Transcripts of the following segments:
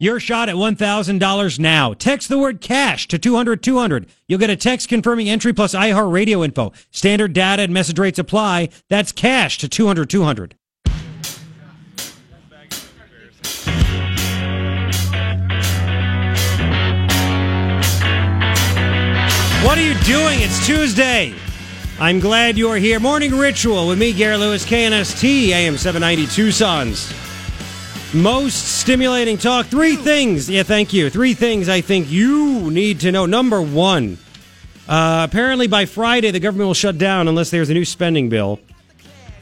Your shot at $1,000 now. Text the word cash to 200 200. You'll get a text confirming entry plus iHeartRadio info. Standard data and message rates apply. That's cash to 200 200. What are you doing? It's Tuesday. I'm glad you are here. Morning Ritual with me, Garrett Lewis, KNST, AM 790 Tucson's. Most stimulating talk. Three things. Yeah, thank you. Three things I think you need to know. Number one, uh, apparently by Friday, the government will shut down unless there's a new spending bill.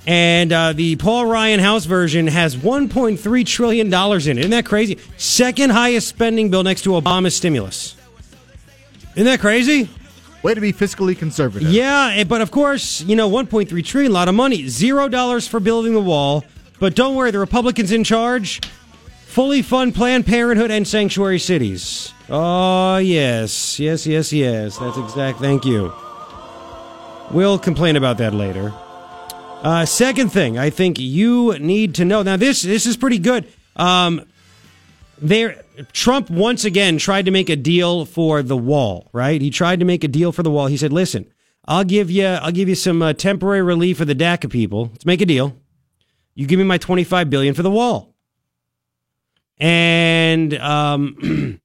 And uh, the Paul Ryan House version has $1.3 trillion in it. Isn't that crazy? Second highest spending bill next to Obama's stimulus. Isn't that crazy? Way to be fiscally conservative. Yeah, eh, but of course, you know, 1.3 trillion, a lot of money. Zero dollars for building the wall. But don't worry, the Republicans in charge fully fund Planned Parenthood and sanctuary cities. Oh, yes. Yes, yes, yes. That's exact. Thank you. We'll complain about that later. Uh, second thing, I think you need to know. Now, this this is pretty good. Um, there, Trump once again tried to make a deal for the wall. Right? He tried to make a deal for the wall. He said, "Listen, I'll give you, I'll give you some uh, temporary relief for the DACA people. Let's make a deal. You give me my twenty-five billion for the wall." And um,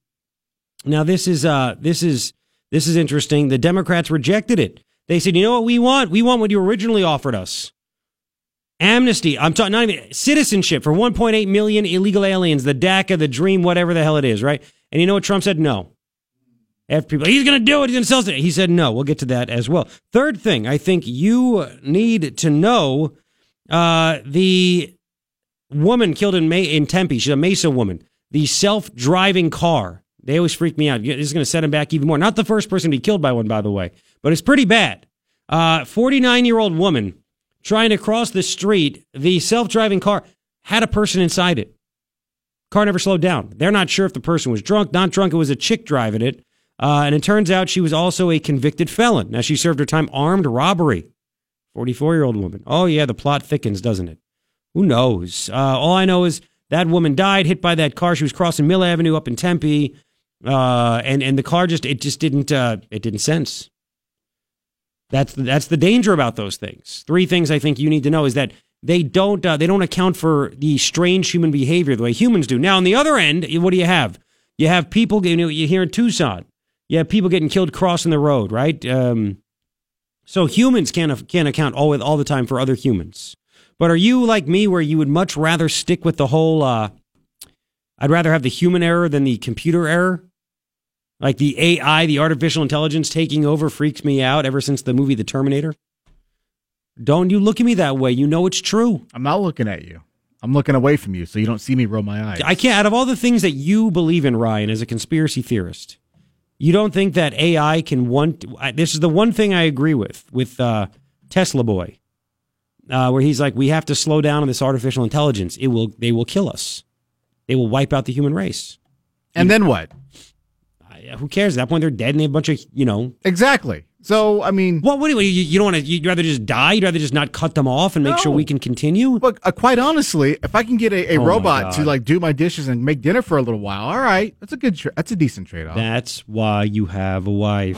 now this is uh, this is this is interesting. The Democrats rejected it. They said, "You know what we want? We want what you originally offered us." Amnesty. I'm talking not even citizenship for 1.8 million illegal aliens, the DACA, the Dream, whatever the hell it is, right? And you know what Trump said? No. After people, he's going to do it. He's going to sell it. He said no. We'll get to that as well. Third thing, I think you need to know uh, the woman killed in May in Tempe. She's a Mesa woman. The self-driving car. They always freak me out. This is going to set him back even more. Not the first person to be killed by one, by the way, but it's pretty bad. Uh, 49 uh, year old woman trying to cross the street, the self driving car had a person inside it. Car never slowed down. They're not sure if the person was drunk, not drunk. It was a chick driving it. Uh, and it turns out she was also a convicted felon. Now, she served her time armed robbery. 44 year old woman. Oh, yeah, the plot thickens, doesn't it? Who knows? Uh, all I know is that woman died hit by that car. She was crossing Mill Avenue up in Tempe. Uh, and, and the car just, it just didn't, uh, it didn't sense. That's the, that's the danger about those things. Three things I think you need to know is that they don't uh, they don't account for the strange human behavior the way humans do. Now on the other end, what do you have? You have people you know you hear in Tucson, you have people getting killed crossing the road, right? Um, so humans can't can't account all all the time for other humans. But are you like me, where you would much rather stick with the whole? Uh, I'd rather have the human error than the computer error. Like the AI, the artificial intelligence taking over freaks me out ever since the movie The Terminator. Don't you look at me that way. You know it's true. I'm not looking at you. I'm looking away from you so you don't see me roll my eyes. I can't, out of all the things that you believe in, Ryan, as a conspiracy theorist, you don't think that AI can one. This is the one thing I agree with, with uh, Tesla Boy, uh, where he's like, we have to slow down on this artificial intelligence. It will, they will kill us. They will wipe out the human race. And you, then what? who cares? At that point, they're dead and they have a bunch of, you know. Exactly. So, I mean. Well, what do you, you, you don't want to, you'd rather just die? You'd rather just not cut them off and make no. sure we can continue? Look, uh, quite honestly, if I can get a, a oh robot to like do my dishes and make dinner for a little while, all right, that's a good, tra- that's a decent trade off. That's why you have a wife.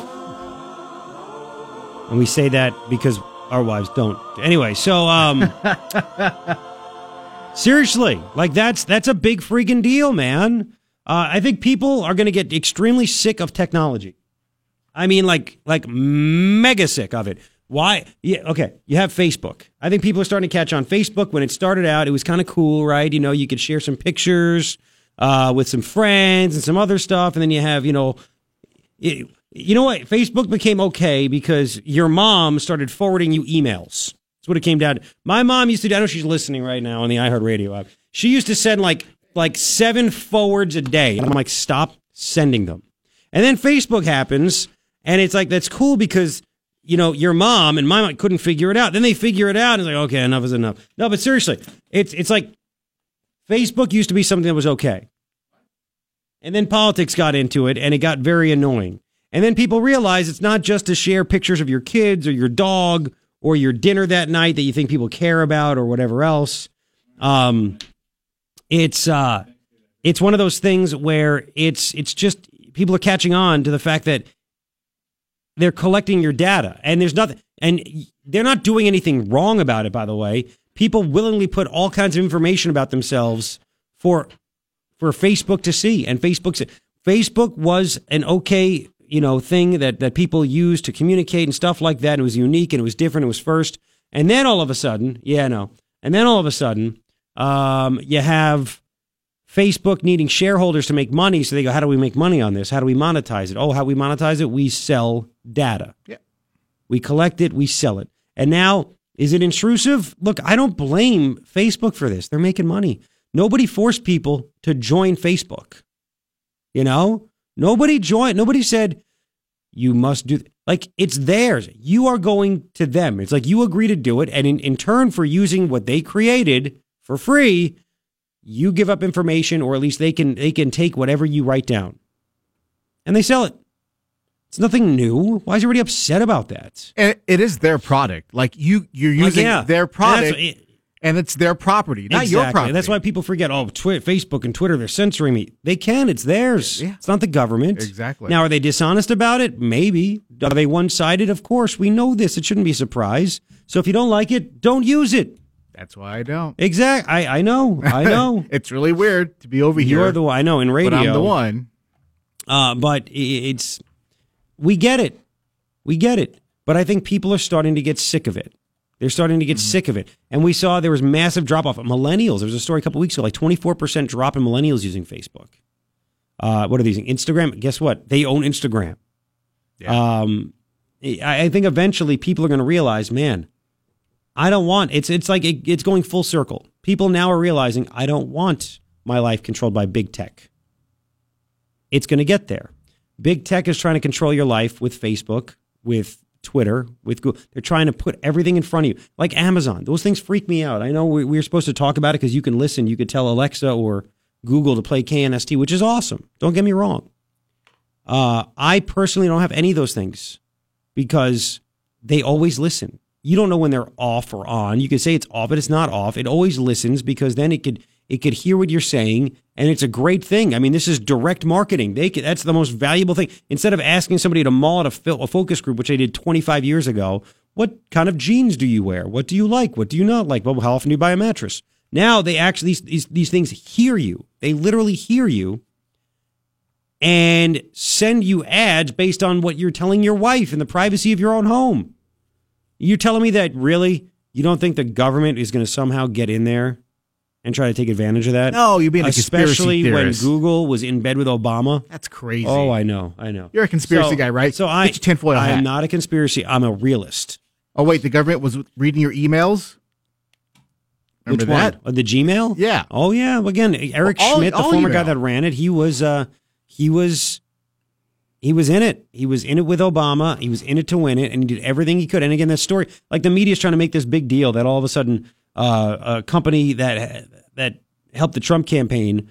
And we say that because our wives don't. Anyway, so, um, seriously, like that's, that's a big freaking deal, man. Uh, I think people are going to get extremely sick of technology. I mean, like, like mega sick of it. Why? Yeah, okay. You have Facebook. I think people are starting to catch on. Facebook, when it started out, it was kind of cool, right? You know, you could share some pictures uh, with some friends and some other stuff. And then you have, you know, it, you know what? Facebook became okay because your mom started forwarding you emails. That's what it came down to. My mom used to, I know she's listening right now on the iHeartRadio app. She used to send like like seven forwards a day. And I'm like, stop sending them. And then Facebook happens, and it's like, that's cool because, you know, your mom and my mom couldn't figure it out. Then they figure it out, and it's like, okay, enough is enough. No, but seriously, it's, it's like Facebook used to be something that was okay. And then politics got into it, and it got very annoying. And then people realize it's not just to share pictures of your kids or your dog or your dinner that night that you think people care about or whatever else. Um, it's uh it's one of those things where it's it's just people are catching on to the fact that they're collecting your data and there's nothing and they're not doing anything wrong about it by the way. People willingly put all kinds of information about themselves for for facebook to see and facebook facebook was an okay you know thing that that people used to communicate and stuff like that. It was unique and it was different it was first. And then all of a sudden yeah no and then all of a sudden um, you have Facebook needing shareholders to make money. So they go, how do we make money on this? How do we monetize it? Oh, how we monetize it? We sell data. Yeah. We collect it, we sell it. And now, is it intrusive? Look, I don't blame Facebook for this. They're making money. Nobody forced people to join Facebook. You know, nobody joined, nobody said, you must do, like, it's theirs. You are going to them. It's like you agree to do it. And in, in turn for using what they created for free, you give up information or at least they can they can take whatever you write down. And they sell it. It's nothing new. Why is everybody upset about that? And it is their product. Like you you're using like, yeah. their product and, it, and, it's their property not exactly. your property. That's why people forget oh Twi- facebook and twitter they're censoring me. They can it's theirs. Yeah. it's not the government. Exactly. Now are they dishonest about it? Maybe. Are they one-sided? Of course. We know this. It shouldn't be a surprise. So if you don't like it don't use it that's why I don't. Exactly. I, I know. I know. it's really weird to be over here. You're the one. I know in radio. But I'm the one. Uh, but it's we get it. We get it. But I think people are starting to get sick of it. They're starting to get mm-hmm. sick of it. And we saw there was massive drop off. Of millennials. There was a story a couple weeks ago, like 24% drop in millennials using Facebook. Uh, what are these? Instagram. Guess what? They own Instagram. Yeah. Um, I, I think eventually people are going to realize, man, I don't want it's it's like it, it's going full circle. People now are realizing I don't want my life controlled by big tech. It's going to get there. Big tech is trying to control your life with Facebook, with Twitter, with Google. They're trying to put everything in front of you, like Amazon. Those things freak me out. I know we, we were supposed to talk about it because you can listen. You could tell Alexa or Google to play KNST, which is awesome. Don't get me wrong. Uh, I personally don't have any of those things because they always listen you don't know when they're off or on. You can say it's off, but it's not off. It always listens because then it could it could hear what you're saying, and it's a great thing. I mean, this is direct marketing. They could, that's the most valuable thing. Instead of asking somebody to mall at a, a focus group, which I did 25 years ago, what kind of jeans do you wear? What do you like? What do you not like? Well, how often do you buy a mattress? Now they actually these these, these things hear you. They literally hear you and send you ads based on what you're telling your wife in the privacy of your own home. You're telling me that really you don't think the government is going to somehow get in there and try to take advantage of that? No, you're being a especially when Google was in bed with Obama. That's crazy. Oh, I know, I know. You're a conspiracy so, guy, right? So I, get tinfoil I am not a conspiracy. I'm a realist. Oh wait, the government was reading your emails. Remember Which that? one? the Gmail? Yeah. Oh yeah. Again, Eric all, Schmidt, the former email. guy that ran it, he was uh he was he was in it. He was in it with Obama. He was in it to win it, and he did everything he could. And again, that story, like the media's trying to make this big deal that all of a sudden uh, a company that that helped the Trump campaign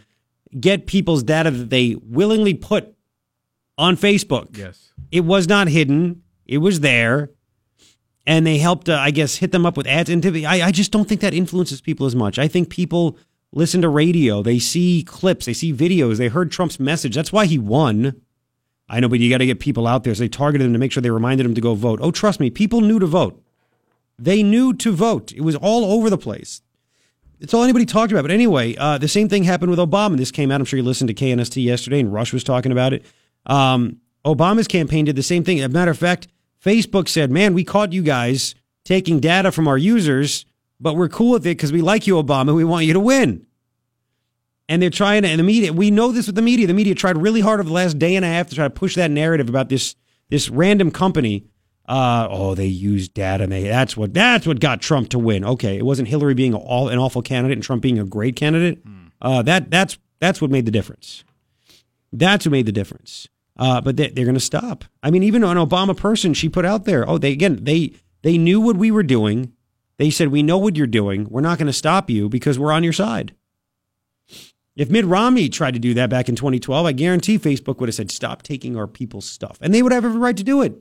get people's data that they willingly put on Facebook. Yes, it was not hidden. It was there, and they helped. Uh, I guess hit them up with ads. And I, I just don't think that influences people as much. I think people listen to radio. They see clips. They see videos. They heard Trump's message. That's why he won. I know, but you got to get people out there. So they targeted them to make sure they reminded them to go vote. Oh, trust me, people knew to vote. They knew to vote. It was all over the place. It's all anybody talked about. But anyway, uh, the same thing happened with Obama. This came out. I'm sure you listened to KNST yesterday, and Rush was talking about it. Um, Obama's campaign did the same thing. As a matter of fact, Facebook said, "Man, we caught you guys taking data from our users, but we're cool with it because we like you, Obama. We want you to win." And they're trying to, and the media, we know this with the media. The media tried really hard over the last day and a half to try to push that narrative about this this random company. Uh, oh, they used data. And they, that's what that's what got Trump to win. Okay, it wasn't Hillary being all, an awful candidate and Trump being a great candidate. Hmm. Uh, that that's that's what made the difference. That's what made the difference. Uh, but they, they're going to stop. I mean, even an Obama person, she put out there. Oh, they again they they knew what we were doing. They said, "We know what you're doing. We're not going to stop you because we're on your side." If Mitt Romney tried to do that back in 2012, I guarantee Facebook would have said, stop taking our people's stuff. And they would have every right to do it.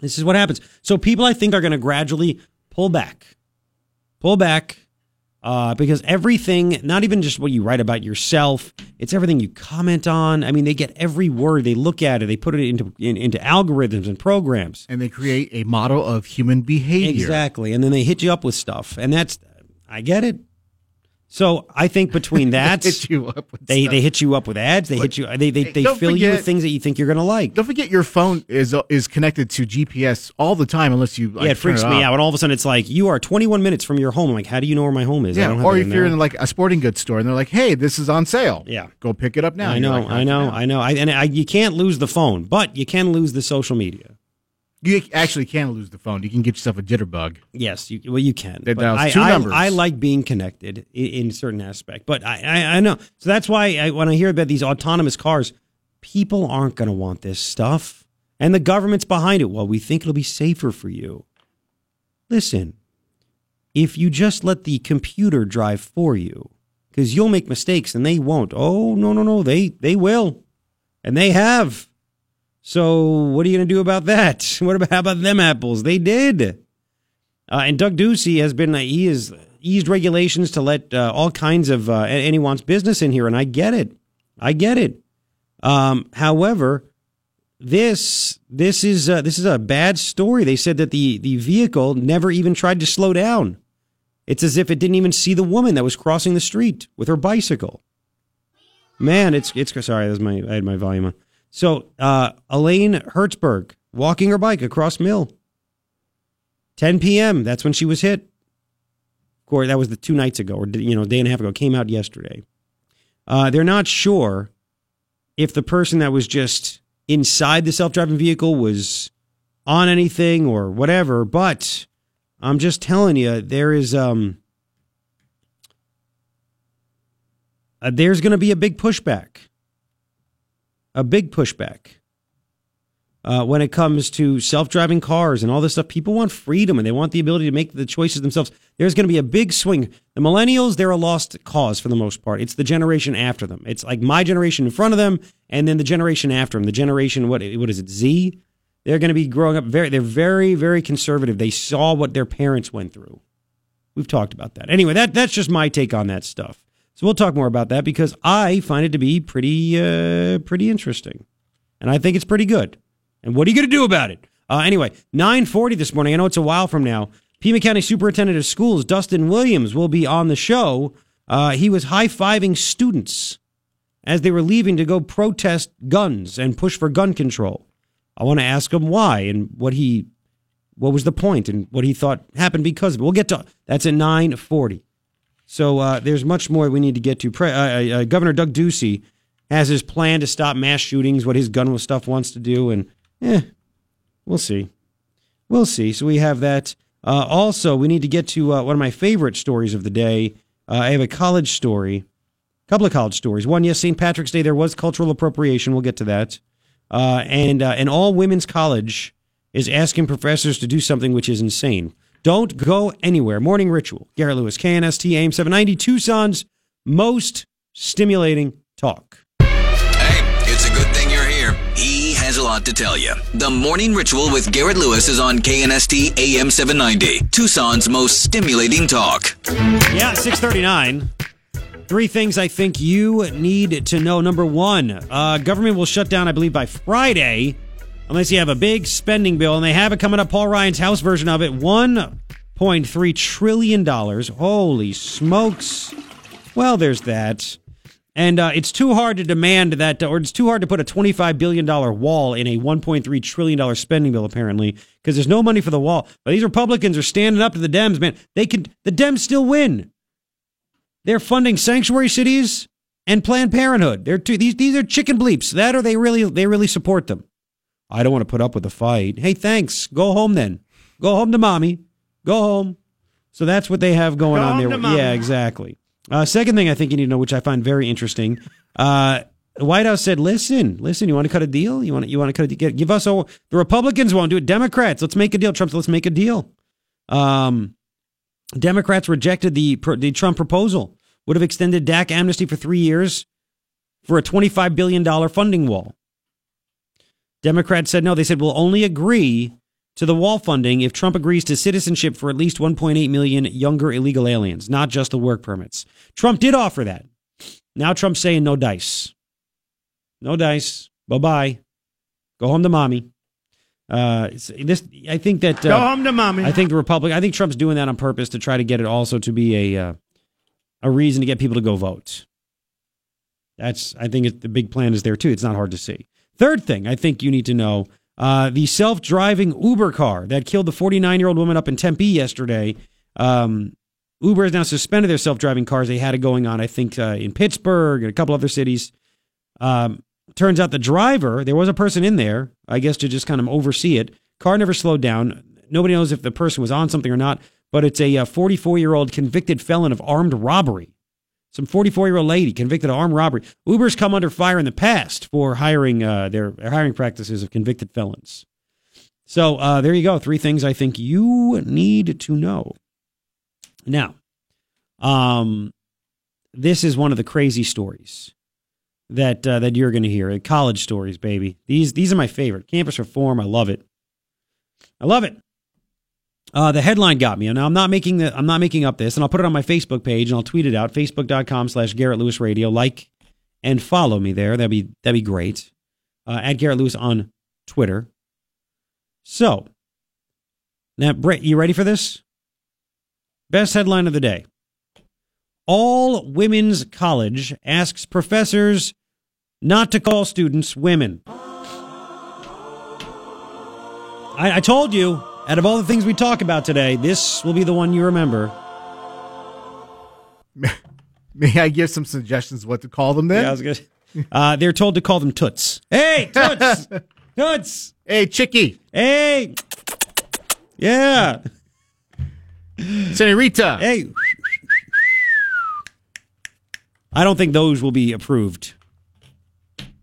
This is what happens. So people, I think, are going to gradually pull back. Pull back. Uh, because everything, not even just what you write about yourself, it's everything you comment on. I mean, they get every word, they look at it, they put it into in, into algorithms and programs, and they create a model of human behavior. Exactly, and then they hit you up with stuff, and that's I get it. So I think between that, hit you up they stuff. they hit you up with ads. They hit you. They they, they fill forget, you with things that you think you're going to like. Don't forget your phone is is connected to GPS all the time, unless you. Like, yeah, it freaks it me out. And all of a sudden, it's like you are 21 minutes from your home. I'm like, how do you know where my home is? Yeah, or if you're in like a sporting goods store and they're like, "Hey, this is on sale." Yeah, go pick it up now. I know, like, I know, I know. I and I, you can't lose the phone, but you can lose the social media. You actually can lose the phone. You can get yourself a jitterbug. Yes, you, well, you can. That I, two I, numbers. I, like being connected in, in certain aspect, but I, I, I, know. So that's why I, when I hear about these autonomous cars, people aren't going to want this stuff, and the government's behind it. Well, we think it'll be safer for you. Listen, if you just let the computer drive for you, because you'll make mistakes and they won't. Oh no, no, no, they they will, and they have. So what are you going to do about that? What about how about them apples? They did. Uh, and Doug Ducey has been uh, he has eased regulations to let uh, all kinds of uh, business in here, and I get it, I get it. Um, however, this this is uh, this is a bad story. They said that the the vehicle never even tried to slow down. It's as if it didn't even see the woman that was crossing the street with her bicycle. Man, it's it's sorry. That's my I had my volume on. So uh, Elaine Herzberg walking her bike across Mill. 10 p.m. That's when she was hit. Of course, that was the two nights ago, or you know, day and a half ago. Came out yesterday. Uh, they're not sure if the person that was just inside the self-driving vehicle was on anything or whatever. But I'm just telling you, there is um, uh, there's going to be a big pushback a big pushback uh, when it comes to self-driving cars and all this stuff. People want freedom and they want the ability to make the choices themselves. There's going to be a big swing. The millennials, they're a lost cause for the most part. It's the generation after them. It's like my generation in front of them, and then the generation after them. The generation what what is it Z? They're going to be growing up very. They're very very conservative. They saw what their parents went through. We've talked about that. Anyway, that that's just my take on that stuff. So we'll talk more about that because I find it to be pretty, uh, pretty interesting, and I think it's pretty good. And what are you going to do about it? Uh, anyway, 9:40 this morning. I know it's a while from now. Pima County Superintendent of Schools Dustin Williams will be on the show. Uh, he was high fiving students as they were leaving to go protest guns and push for gun control. I want to ask him why and what he, what was the point and what he thought happened because of it. We'll get to that's at 9:40. So uh, there's much more we need to get to. Pre- uh, uh, Governor Doug Ducey has his plan to stop mass shootings, what his gun stuff wants to do, and eh, we'll see. We'll see. So we have that. Uh, also, we need to get to uh, one of my favorite stories of the day. Uh, I have a college story, a couple of college stories. One, yes, St. Patrick's Day, there was cultural appropriation. We'll get to that. and an all women's college is asking professors to do something which is insane. Don't go anywhere. Morning Ritual. Garrett Lewis, KNST, AM 790, Tucson's most stimulating talk. Hey, it's a good thing you're here. He has a lot to tell you. The Morning Ritual with Garrett Lewis is on KNST, AM 790, Tucson's most stimulating talk. Yeah, 639. Three things I think you need to know. Number one, uh, government will shut down, I believe, by Friday unless you have a big spending bill, and they have it coming up. Paul Ryan's House version of it, one point three trillion dollars. Holy smokes! Well, there's that, and uh, it's too hard to demand that, or it's too hard to put a twenty-five billion dollar wall in a one point three trillion dollar spending bill. Apparently, because there's no money for the wall. But these Republicans are standing up to the Dems. Man, they could. The Dems still win. They're funding sanctuary cities and Planned Parenthood. They're two, these these are chicken bleeps. That or they really they really support them. I don't want to put up with a fight. Hey, thanks. Go home then. Go home to mommy. Go home. So that's what they have going Go on there. Yeah, exactly. Uh, second thing I think you need to know, which I find very interesting, uh, the White House said, "Listen, listen. You want to cut a deal? You want to, you want to cut a deal? Give us a. The Republicans won't do it. Democrats, let's make a deal. Trump, let's make a deal. Um, Democrats rejected the the Trump proposal. Would have extended DACA amnesty for three years for a twenty five billion dollar funding wall. Democrats said no. They said we'll only agree to the wall funding if Trump agrees to citizenship for at least 1.8 million younger illegal aliens, not just the work permits. Trump did offer that. Now Trump's saying no dice. No dice. Bye bye. Go home to mommy. Uh, this I think that uh, go home to mommy. I think the Republic. I think Trump's doing that on purpose to try to get it also to be a uh, a reason to get people to go vote. That's I think it, the big plan is there too. It's not hard to see. Third thing I think you need to know: uh, the self-driving Uber car that killed the 49-year-old woman up in Tempe yesterday. Um, Uber has now suspended their self-driving cars. They had it going on, I think, uh, in Pittsburgh and a couple other cities. Um, turns out the driver, there was a person in there, I guess, to just kind of oversee it. Car never slowed down. Nobody knows if the person was on something or not, but it's a 44 year old convicted felon of armed robbery. Some 44 year old lady convicted of armed robbery. Uber's come under fire in the past for hiring uh, their, hiring practices of convicted felons. So uh, there you go. Three things I think you need to know. Now, um, this is one of the crazy stories that uh, that you're going to hear. College stories, baby. These these are my favorite. Campus reform. I love it. I love it. Uh, the headline got me. Now I'm not making the I'm not making up this, and I'll put it on my Facebook page and I'll tweet it out. Facebook.com slash Garrett Lewis Radio. Like and follow me there. That'd be that'd be great. Uh, at Garrett Lewis on Twitter. So now, Brett, you ready for this? Best headline of the day. All Women's College asks professors not to call students women. I, I, told you, out of all the things we talk about today, this will be the one you remember. May I give some suggestions what to call them then? Yeah, I was good. Uh, they're told to call them toots. Hey, toots! toots! Hey, chickie! Hey! Yeah! Senorita! Hey! I don't think those will be approved.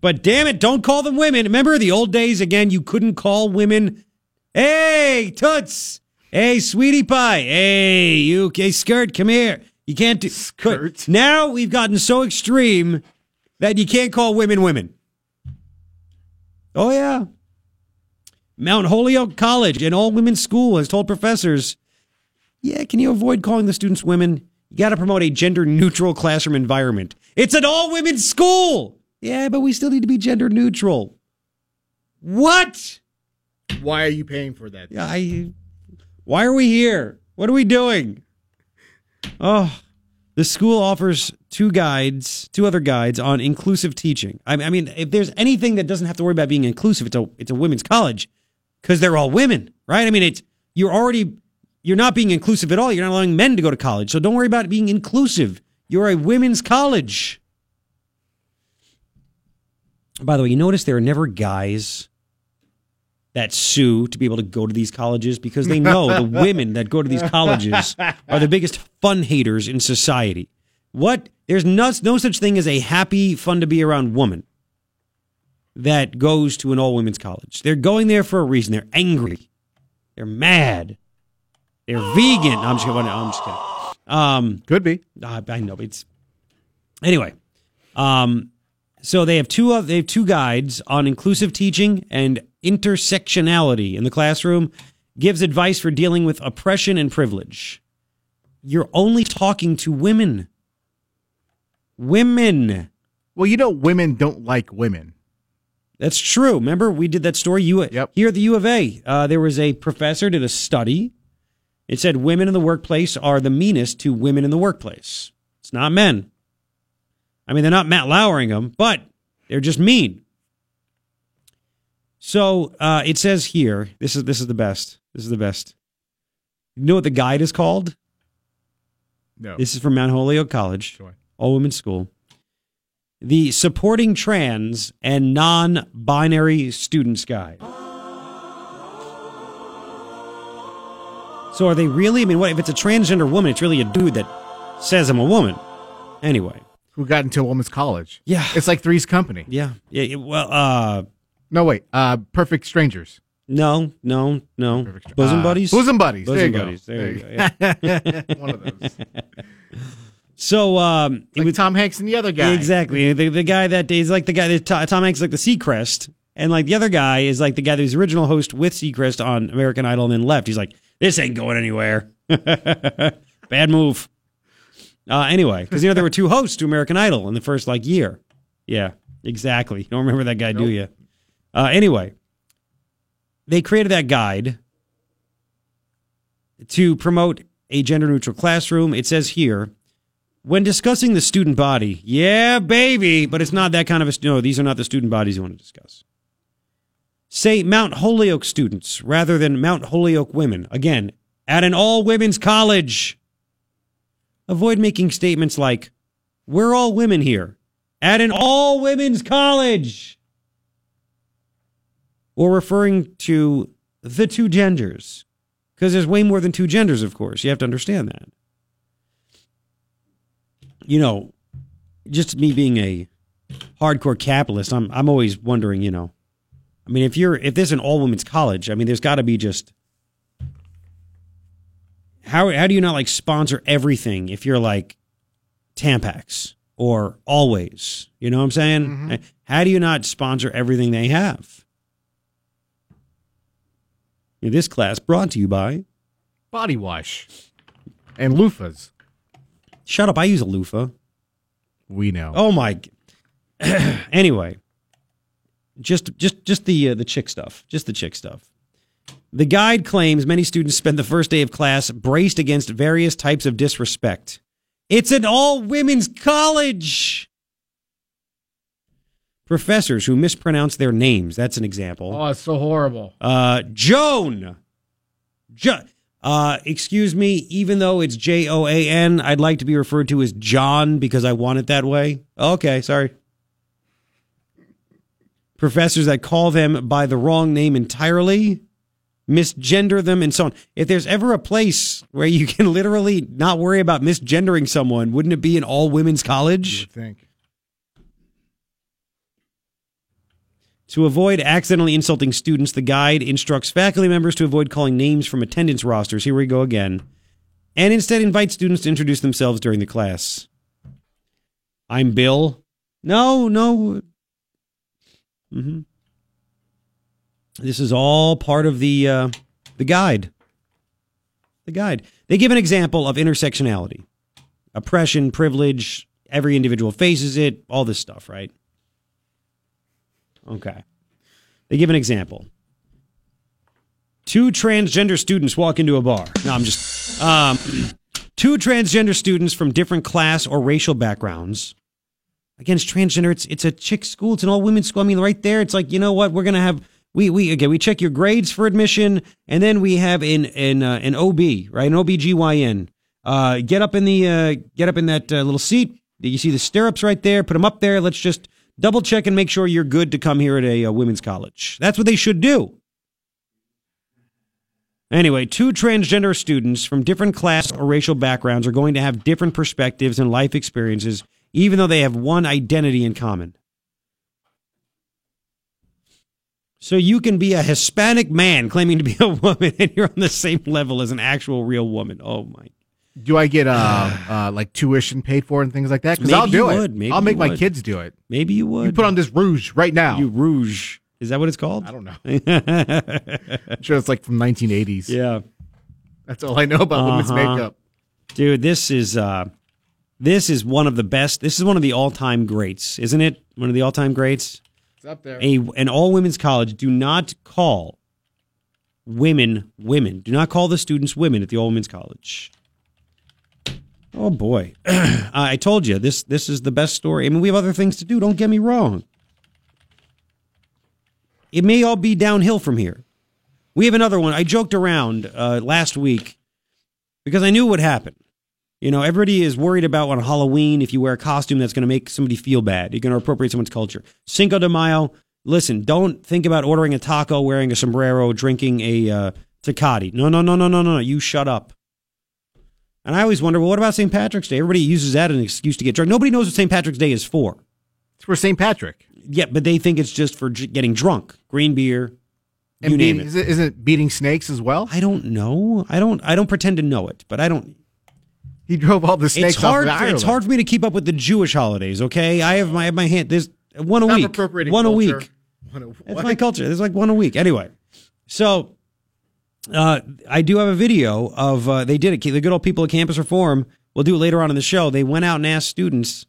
But damn it, don't call them women. Remember the old days again, you couldn't call women, hey, toots, hey, sweetie pie, hey, you, okay, skirt, come here. You can't do skirt. Now we've gotten so extreme that you can't call women women. Oh, yeah. Mount Holyoke College, an all women's school, has told professors, yeah, can you avoid calling the students women? You got to promote a gender neutral classroom environment. It's an all women's school. Yeah, but we still need to be gender neutral. What? Why are you paying for that? Yeah, I. Why are we here? What are we doing? Oh, the school offers two guides, two other guides on inclusive teaching. I, I mean, if there's anything that doesn't have to worry about being inclusive, it's a it's a women's college because they're all women, right? I mean, it's you're already you're not being inclusive at all. You're not allowing men to go to college. So don't worry about being inclusive. You're a women's college. By the way, you notice there are never guys that sue to be able to go to these colleges because they know the women that go to these colleges are the biggest fun haters in society. What? There's no, no such thing as a happy, fun to be around woman that goes to an all women's college. They're going there for a reason. They're angry. They're mad. They're vegan. I'm just kidding. I'm just kidding. Um, Could be. uh, I know. It's anyway. Um, so they have two. They have two guides on inclusive teaching and intersectionality in the classroom. Gives advice for dealing with oppression and privilege. You're only talking to women. Women. Well, you know, women don't like women. That's true. Remember, we did that story. You Yep. here at the U of A. Uh, there was a professor did a study. It said women in the workplace are the meanest to women in the workplace. It's not men. I mean, they're not Matt lowering them, but they're just mean. So uh, it says here. This is this is the best. This is the best. You know what the guide is called? No. This is from Mount Holyoke College, Sure. all women's school. The Supporting Trans and Non Binary Students Guide. So are they really? I mean, what if it's a transgender woman? It's really a dude that says I'm a woman. Anyway, Who got into a woman's college? Yeah. It's like Three's Company. yeah. yeah, Well, uh, No, wait. Uh, Perfect Strangers. no, no, no. Perfect. Bosom Uh, buddies. Bosom buddies. there you buddies. go. There you go. Yeah. One of those. So um, Like was Tom Hanks and the other guy. Exactly. The, the guy that is like the guy that Tom Hanks is like the Seacrest, And like the other guy is like the guy that was the original host with Seacrest on American Idol and then left. He's like, this ain't going anywhere. Bad move. Uh, anyway, because you know there were two hosts to American Idol in the first like year. Yeah, exactly. You don't remember that guy, nope. do you? Uh, anyway, they created that guide to promote a gender neutral classroom. It says here, when discussing the student body, yeah, baby, but it's not that kind of a. No, these are not the student bodies you want to discuss. Say Mount Holyoke students rather than Mount Holyoke women. Again, at an all women's college. Avoid making statements like, we're all women here at an all women's college. Or referring to the two genders. Because there's way more than two genders, of course. You have to understand that. You know, just me being a hardcore capitalist, I'm I'm always wondering, you know. I mean, if you're if there's an all women's college, I mean, there's got to be just how how do you not like sponsor everything if you're like Tampax or Always? You know what I'm saying? Mm-hmm. How do you not sponsor everything they have? In this class brought to you by Body Wash and loofahs. Shut up! I use a loofah. We know. Oh my. anyway, just just just the uh, the chick stuff. Just the chick stuff. The guide claims many students spend the first day of class braced against various types of disrespect. It's an all women's college. Professors who mispronounce their names. That's an example. Oh, it's so horrible. Uh, Joan. Jo- uh, excuse me, even though it's J O A N, I'd like to be referred to as John because I want it that way. Okay, sorry. Professors that call them by the wrong name entirely misgender them, and so on. If there's ever a place where you can literally not worry about misgendering someone, wouldn't it be an all women's college? think. To avoid accidentally insulting students, the guide instructs faculty members to avoid calling names from attendance rosters. Here we go again. And instead invite students to introduce themselves during the class. I'm Bill. No, no. Mm-hmm. This is all part of the uh, the guide. The guide. They give an example of intersectionality, oppression, privilege. Every individual faces it. All this stuff, right? Okay. They give an example. Two transgender students walk into a bar. No, I'm just. Um, two transgender students from different class or racial backgrounds. Again, it's transgender. It's it's a chick school. It's an all women's school. I mean, right there, it's like you know what? We're gonna have we we again we check your grades for admission, and then we have an an uh, an OB right an OBGYN. Uh, get up in the uh, get up in that uh, little seat. You see the stirrups right there. Put them up there. Let's just double check and make sure you're good to come here at a, a women's college. That's what they should do. Anyway, two transgender students from different class or racial backgrounds are going to have different perspectives and life experiences, even though they have one identity in common. So you can be a Hispanic man claiming to be a woman, and you're on the same level as an actual real woman. Oh my! Do I get uh, uh like tuition paid for and things like that? Because I'll do it. Maybe I'll make my kids do it. Maybe you would. You put on this rouge right now. You rouge. Is that what it's called? I don't know. I'm sure it's like from 1980s. Yeah. That's all I know about uh-huh. women's makeup. Dude, this is uh this is one of the best. This is one of the all-time greats, isn't it? One of the all-time greats. It's up there. A an all women's college. Do not call women women. Do not call the students women at the all women's college. Oh boy, I told you this. This is the best story. I mean, we have other things to do. Don't get me wrong. It may all be downhill from here. We have another one. I joked around uh, last week because I knew what would happen. You know, everybody is worried about on Halloween if you wear a costume that's going to make somebody feel bad. You're going to appropriate someone's culture. Cinco de Mayo, listen, don't think about ordering a taco, wearing a sombrero, drinking a uh, Tecate. No, no, no, no, no, no. You shut up. And I always wonder, well, what about St. Patrick's Day? Everybody uses that as an excuse to get drunk. Nobody knows what St. Patrick's Day is for. It's for St. Patrick. Yeah, but they think it's just for getting drunk. Green beer. And beating, it. Is, it, is it beating snakes as well? I don't know. I don't. I don't pretend to know it, but I don't. He drove all the snakes it's hard, of It's hard for me to keep up with the Jewish holidays. Okay, I have my my hand. There's one a week. One a week. That's my culture. There's like one a week. Anyway, so uh, I do have a video of uh, they did it. The good old people at Campus Reform. We'll do it later on in the show. They went out and asked students,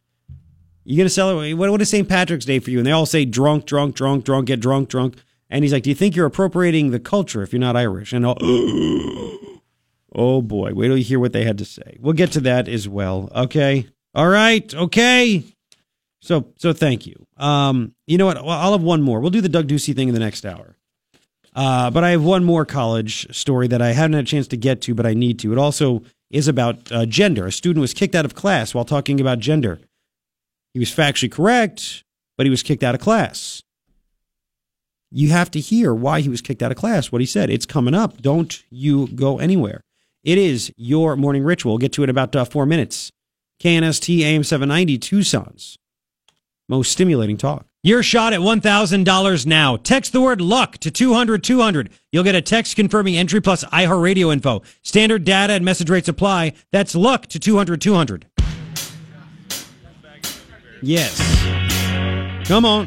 "You gonna celebrate? What, what is St. Patrick's Day for you?" And they all say, "Drunk, drunk, drunk, drunk, get drunk, drunk." And he's like, "Do you think you're appropriating the culture if you're not Irish?" And oh boy, wait till you hear what they had to say. We'll get to that as well. Okay, all right, okay. So, so thank you. Um, you know what? I'll have one more. We'll do the Doug Ducey thing in the next hour. Uh, but I have one more college story that I haven't had a chance to get to, but I need to. It also is about uh, gender. A student was kicked out of class while talking about gender. He was factually correct, but he was kicked out of class. You have to hear why he was kicked out of class, what he said. It's coming up. Don't you go anywhere. It is your morning ritual. We'll get to it in about uh, four minutes. KNST AM 790 Tucson's most stimulating talk. Your shot at $1,000 now. Text the word luck to 200 200. You'll get a text confirming entry plus iHeartRadio info. Standard data and message rates apply. That's luck to 200 200. Yes. Come on.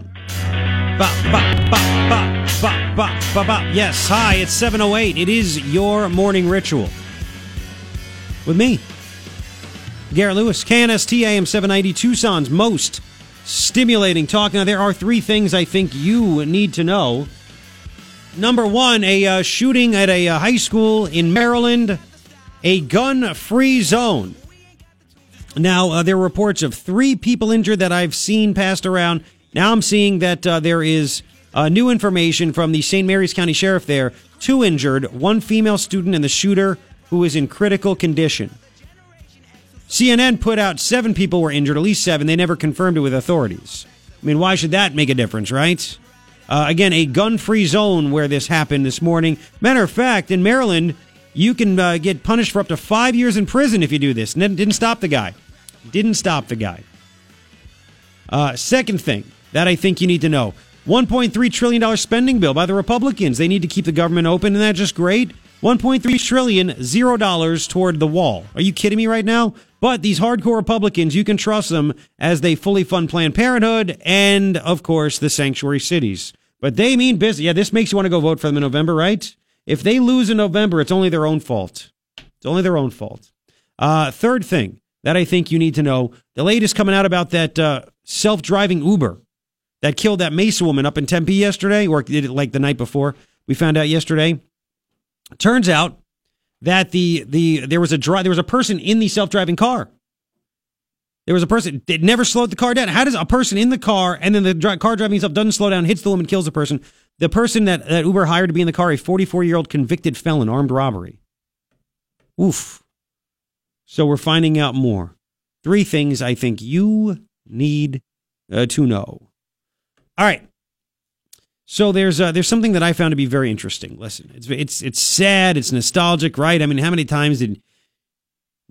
Ba, ba, ba, ba, ba, ba, ba, ba. Yes. Hi, it's 708. It is your morning ritual. With me, Garrett Lewis, KNST AM 790 Tucson's most stimulating talk. Now, there are three things I think you need to know. Number one, a uh, shooting at a uh, high school in Maryland, a gun free zone. Now, uh, there are reports of three people injured that I've seen passed around. Now I'm seeing that uh, there is uh, new information from the St. Mary's County Sheriff there. Two injured, one female student, and the shooter who is in critical condition. CNN put out seven people were injured, at least seven. They never confirmed it with authorities. I mean, why should that make a difference, right? Uh, again, a gun free zone where this happened this morning. Matter of fact, in Maryland, you can uh, get punished for up to five years in prison if you do this. And it didn't stop the guy. Didn't stop the guy. Uh, second thing that I think you need to know $1.3 trillion spending bill by the Republicans. They need to keep the government open, and that's just great. 1.3 trillion, zero dollars toward the wall. Are you kidding me right now? But these hardcore Republicans, you can trust them as they fully fund Planned Parenthood and, of course, the sanctuary cities. But they mean business. Yeah, this makes you want to go vote for them in November, right? If they lose in November, it's only their own fault. It's only their own fault. Uh, third thing that I think you need to know the latest coming out about that uh, self driving Uber that killed that Mesa woman up in Tempe yesterday, or did it like the night before. We found out yesterday. Turns out that the the there was a dri- there was a person in the self driving car. There was a person that never slowed the car down. How does a person in the car and then the dri- car driving itself doesn't slow down, hits the woman, kills the person? The person that, that Uber hired to be in the car, a 44 year old convicted felon, armed robbery. Oof. So we're finding out more. Three things I think you need uh, to know. All right. So there's uh, there's something that I found to be very interesting. Listen, it's it's it's sad, it's nostalgic, right? I mean, how many times did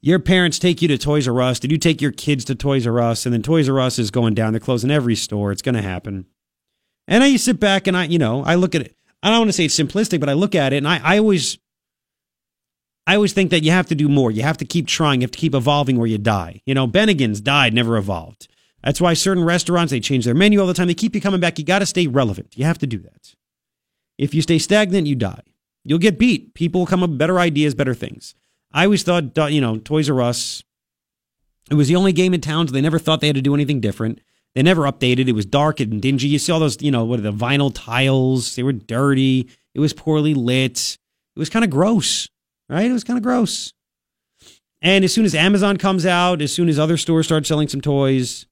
your parents take you to Toys R Us? Did you take your kids to Toys R Us? And then Toys R Us is going down. They're closing every store. It's going to happen. And I sit back and I, you know, I look at it. I don't want to say it's simplistic, but I look at it and I, I always, I always think that you have to do more. You have to keep trying. You have to keep evolving or you die. You know, Bennigan's died, never evolved. That's why certain restaurants, they change their menu all the time. They keep you coming back. You got to stay relevant. You have to do that. If you stay stagnant, you die. You'll get beat. People will come up with better ideas, better things. I always thought, you know, Toys R Us, it was the only game in town, so they never thought they had to do anything different. They never updated. It was dark and dingy. You see all those, you know, what are the vinyl tiles? They were dirty. It was poorly lit. It was kind of gross, right? It was kind of gross. And as soon as Amazon comes out, as soon as other stores start selling some toys,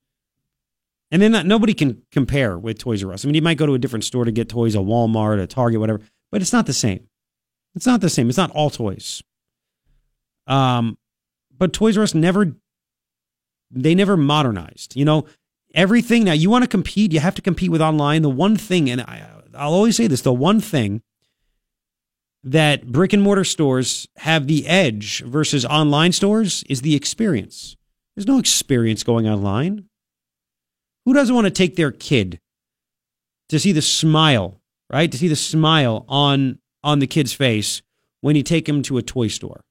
and then nobody can compare with Toys R Us. I mean, you might go to a different store to get toys, a Walmart, a Target, whatever, but it's not the same. It's not the same. It's not all toys. Um, but Toys R Us never, they never modernized. You know, everything now you want to compete, you have to compete with online. The one thing, and I, I'll always say this, the one thing that brick and mortar stores have the edge versus online stores is the experience. There's no experience going online. Who doesn't want to take their kid to see the smile, right? To see the smile on on the kid's face when you take him to a toy store.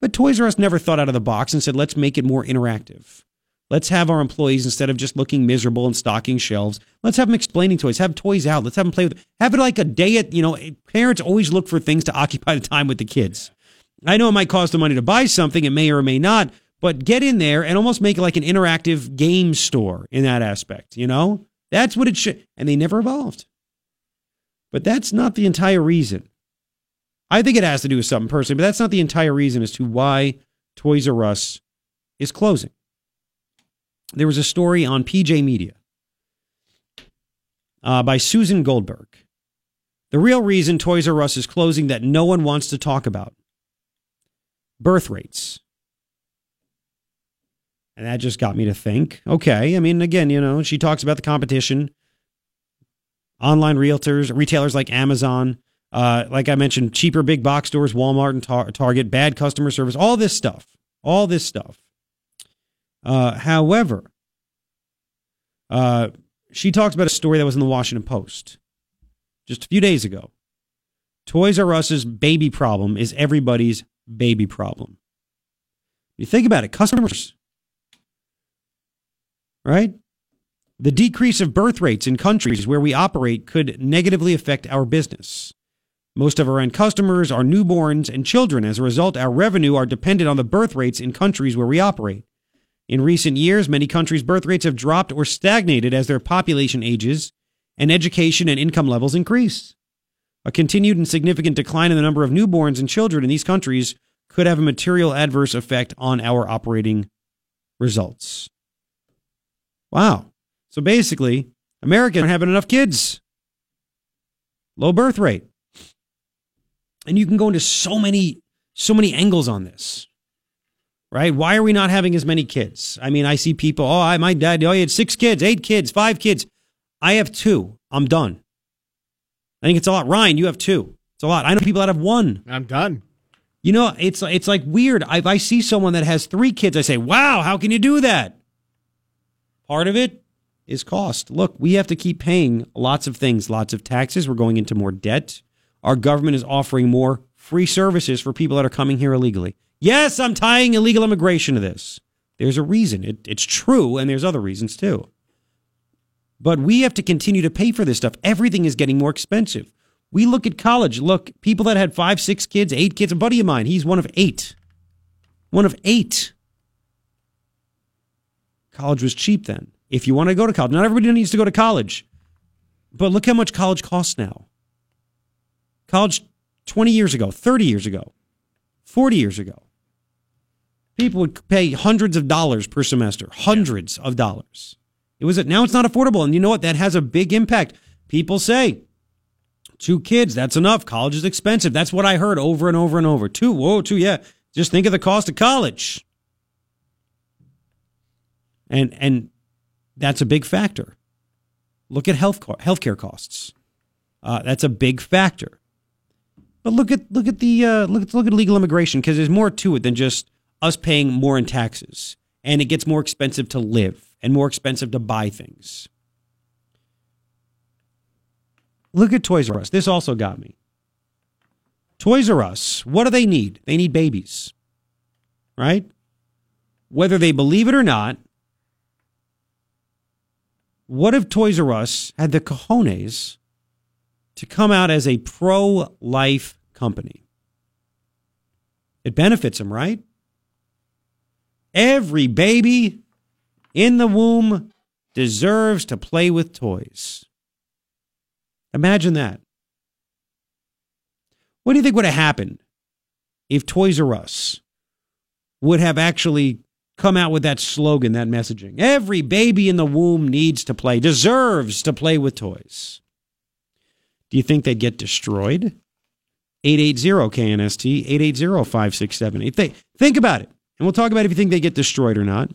But Toys R Us never thought out of the box and said, let's make it more interactive. Let's have our employees, instead of just looking miserable and stocking shelves, let's have them explaining toys, have toys out. Let's have them play with, have it like a day at, you know, eh, parents always look for things to occupy the time with the kids. I know it might cost them money to buy something, it may or may not, but get in there and almost make it like an interactive game store in that aspect, you know? That's what it should. And they never evolved. But that's not the entire reason. I think it has to do with something personally, but that's not the entire reason as to why Toys R Us is closing. There was a story on PJ Media uh, by Susan Goldberg. The real reason Toys R Us is closing that no one wants to talk about birth rates. And that just got me to think okay, I mean, again, you know, she talks about the competition, online realtors, retailers like Amazon, uh, like I mentioned, cheaper big box stores, Walmart and Tar- Target, bad customer service, all this stuff, all this stuff. Uh, however, uh, she talks about a story that was in the Washington Post just a few days ago. Toys R Us's baby problem is everybody's baby problem. You think about it, customers, right? The decrease of birth rates in countries where we operate could negatively affect our business. Most of our end customers are newborns and children. As a result, our revenue are dependent on the birth rates in countries where we operate. In recent years, many countries' birth rates have dropped or stagnated as their population ages and education and income levels increase. A continued and significant decline in the number of newborns and children in these countries could have a material adverse effect on our operating results. Wow. So basically, Americans aren't having enough kids. Low birth rate. And you can go into so many so many angles on this. Right? Why are we not having as many kids? I mean, I see people, oh, I, my dad, oh, he had six kids, eight kids, five kids. I have two. I'm done. I think it's a lot. Ryan, you have two. It's a lot. I know people that have one. I'm done. You know, it's it's like weird. If I see someone that has three kids, I say, "Wow, how can you do that?" Part of it is cost. Look, we have to keep paying lots of things, lots of taxes. We're going into more debt. Our government is offering more free services for people that are coming here illegally. Yes, I'm tying illegal immigration to this. There's a reason. It, it's true, and there's other reasons too. But we have to continue to pay for this stuff. Everything is getting more expensive. We look at college. Look, people that had five, six kids, eight kids. A buddy of mine, he's one of eight. One of eight. College was cheap then. If you want to go to college, not everybody needs to go to college. But look how much college costs now. College 20 years ago, 30 years ago, 40 years ago. People would pay hundreds of dollars per semester, hundreds of dollars. It was now it's not affordable, and you know what? That has a big impact. People say, two kids, that's enough. College is expensive. That's what I heard over and over and over. Two, whoa, two, yeah. Just think of the cost of college. And and that's a big factor. Look at health healthcare costs. Uh, that's a big factor. But look at look at the uh, look at look at legal immigration because there's more to it than just us paying more in taxes, and it gets more expensive to live and more expensive to buy things. Look at Toys R Us. This also got me. Toys R Us, what do they need? They need babies, right? Whether they believe it or not, what if Toys R Us had the cojones to come out as a pro life company? It benefits them, right? Every baby in the womb deserves to play with toys. Imagine that. What do you think would have happened if Toys R Us would have actually come out with that slogan, that messaging? Every baby in the womb needs to play, deserves to play with toys. Do you think they'd get destroyed? 880 KNST, 880 5678. Think about it. And we'll talk about if you think they get destroyed or not.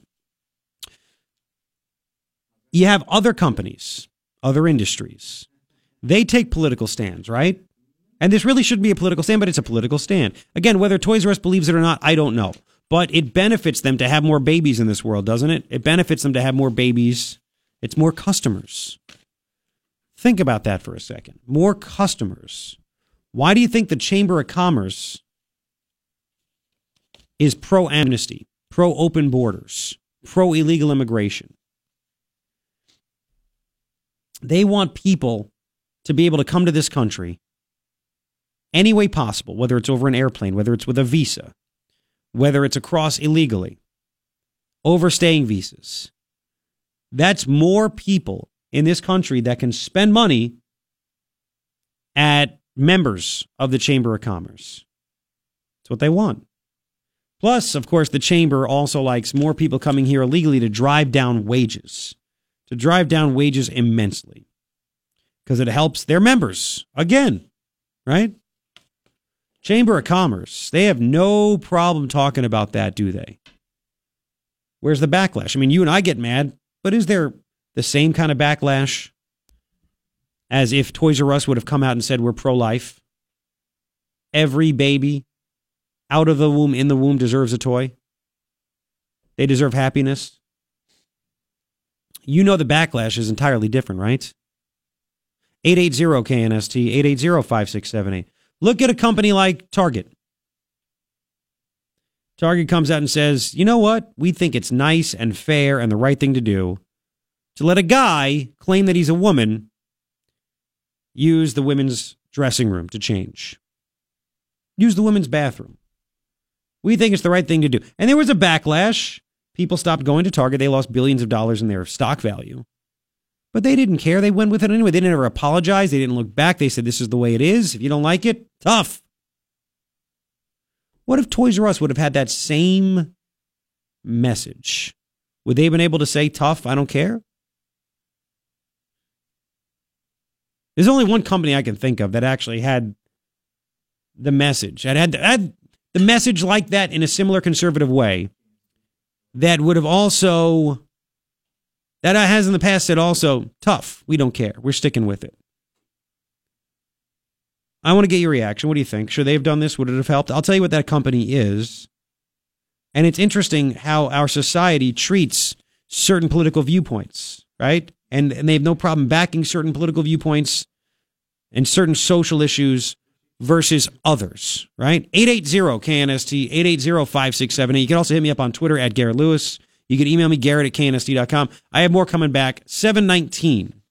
You have other companies, other industries. They take political stands, right? And this really shouldn't be a political stand, but it's a political stand. Again, whether Toys R Us believes it or not, I don't know. But it benefits them to have more babies in this world, doesn't it? It benefits them to have more babies. It's more customers. Think about that for a second. More customers. Why do you think the Chamber of Commerce is pro amnesty, pro open borders? pro illegal immigration. They want people to be able to come to this country any way possible, whether it's over an airplane, whether it's with a visa, whether it's across illegally, overstaying visas. That's more people in this country that can spend money at members of the Chamber of Commerce. That's what they want. Plus, of course, the Chamber also likes more people coming here illegally to drive down wages, to drive down wages immensely because it helps their members. Again, right? Chamber of Commerce, they have no problem talking about that, do they? Where's the backlash? I mean, you and I get mad, but is there the same kind of backlash as if Toys R Us would have come out and said we're pro life? Every baby out of the womb, in the womb, deserves a toy. They deserve happiness. You know the backlash is entirely different, right? 880 KNST, 880 5678. Look at a company like Target. Target comes out and says, you know what? We think it's nice and fair and the right thing to do to let a guy claim that he's a woman use the women's dressing room to change, use the women's bathroom. We think it's the right thing to do. And there was a backlash. People stopped going to Target. They lost billions of dollars in their stock value. But they didn't care. They went with it anyway. They didn't ever apologize. They didn't look back. They said, This is the way it is. If you don't like it, tough. What if Toys R Us would have had that same message? Would they have been able to say, Tough, I don't care? There's only one company I can think of that actually had the message, had, had the message like that in a similar conservative way, that would have also that uh, has in the past said also, tough. We don't care. We're sticking with it. I want to get your reaction. What do you think? Should they have done this? Would it have helped? I'll tell you what that company is. And it's interesting how our society treats certain political viewpoints, right? And, and they have no problem backing certain political viewpoints and certain social issues versus others, right? 880 KNST, 880 5678. You can also hit me up on Twitter at Garrett Lewis. You can email me, Garrett at KNST.com. I have more coming back. 719.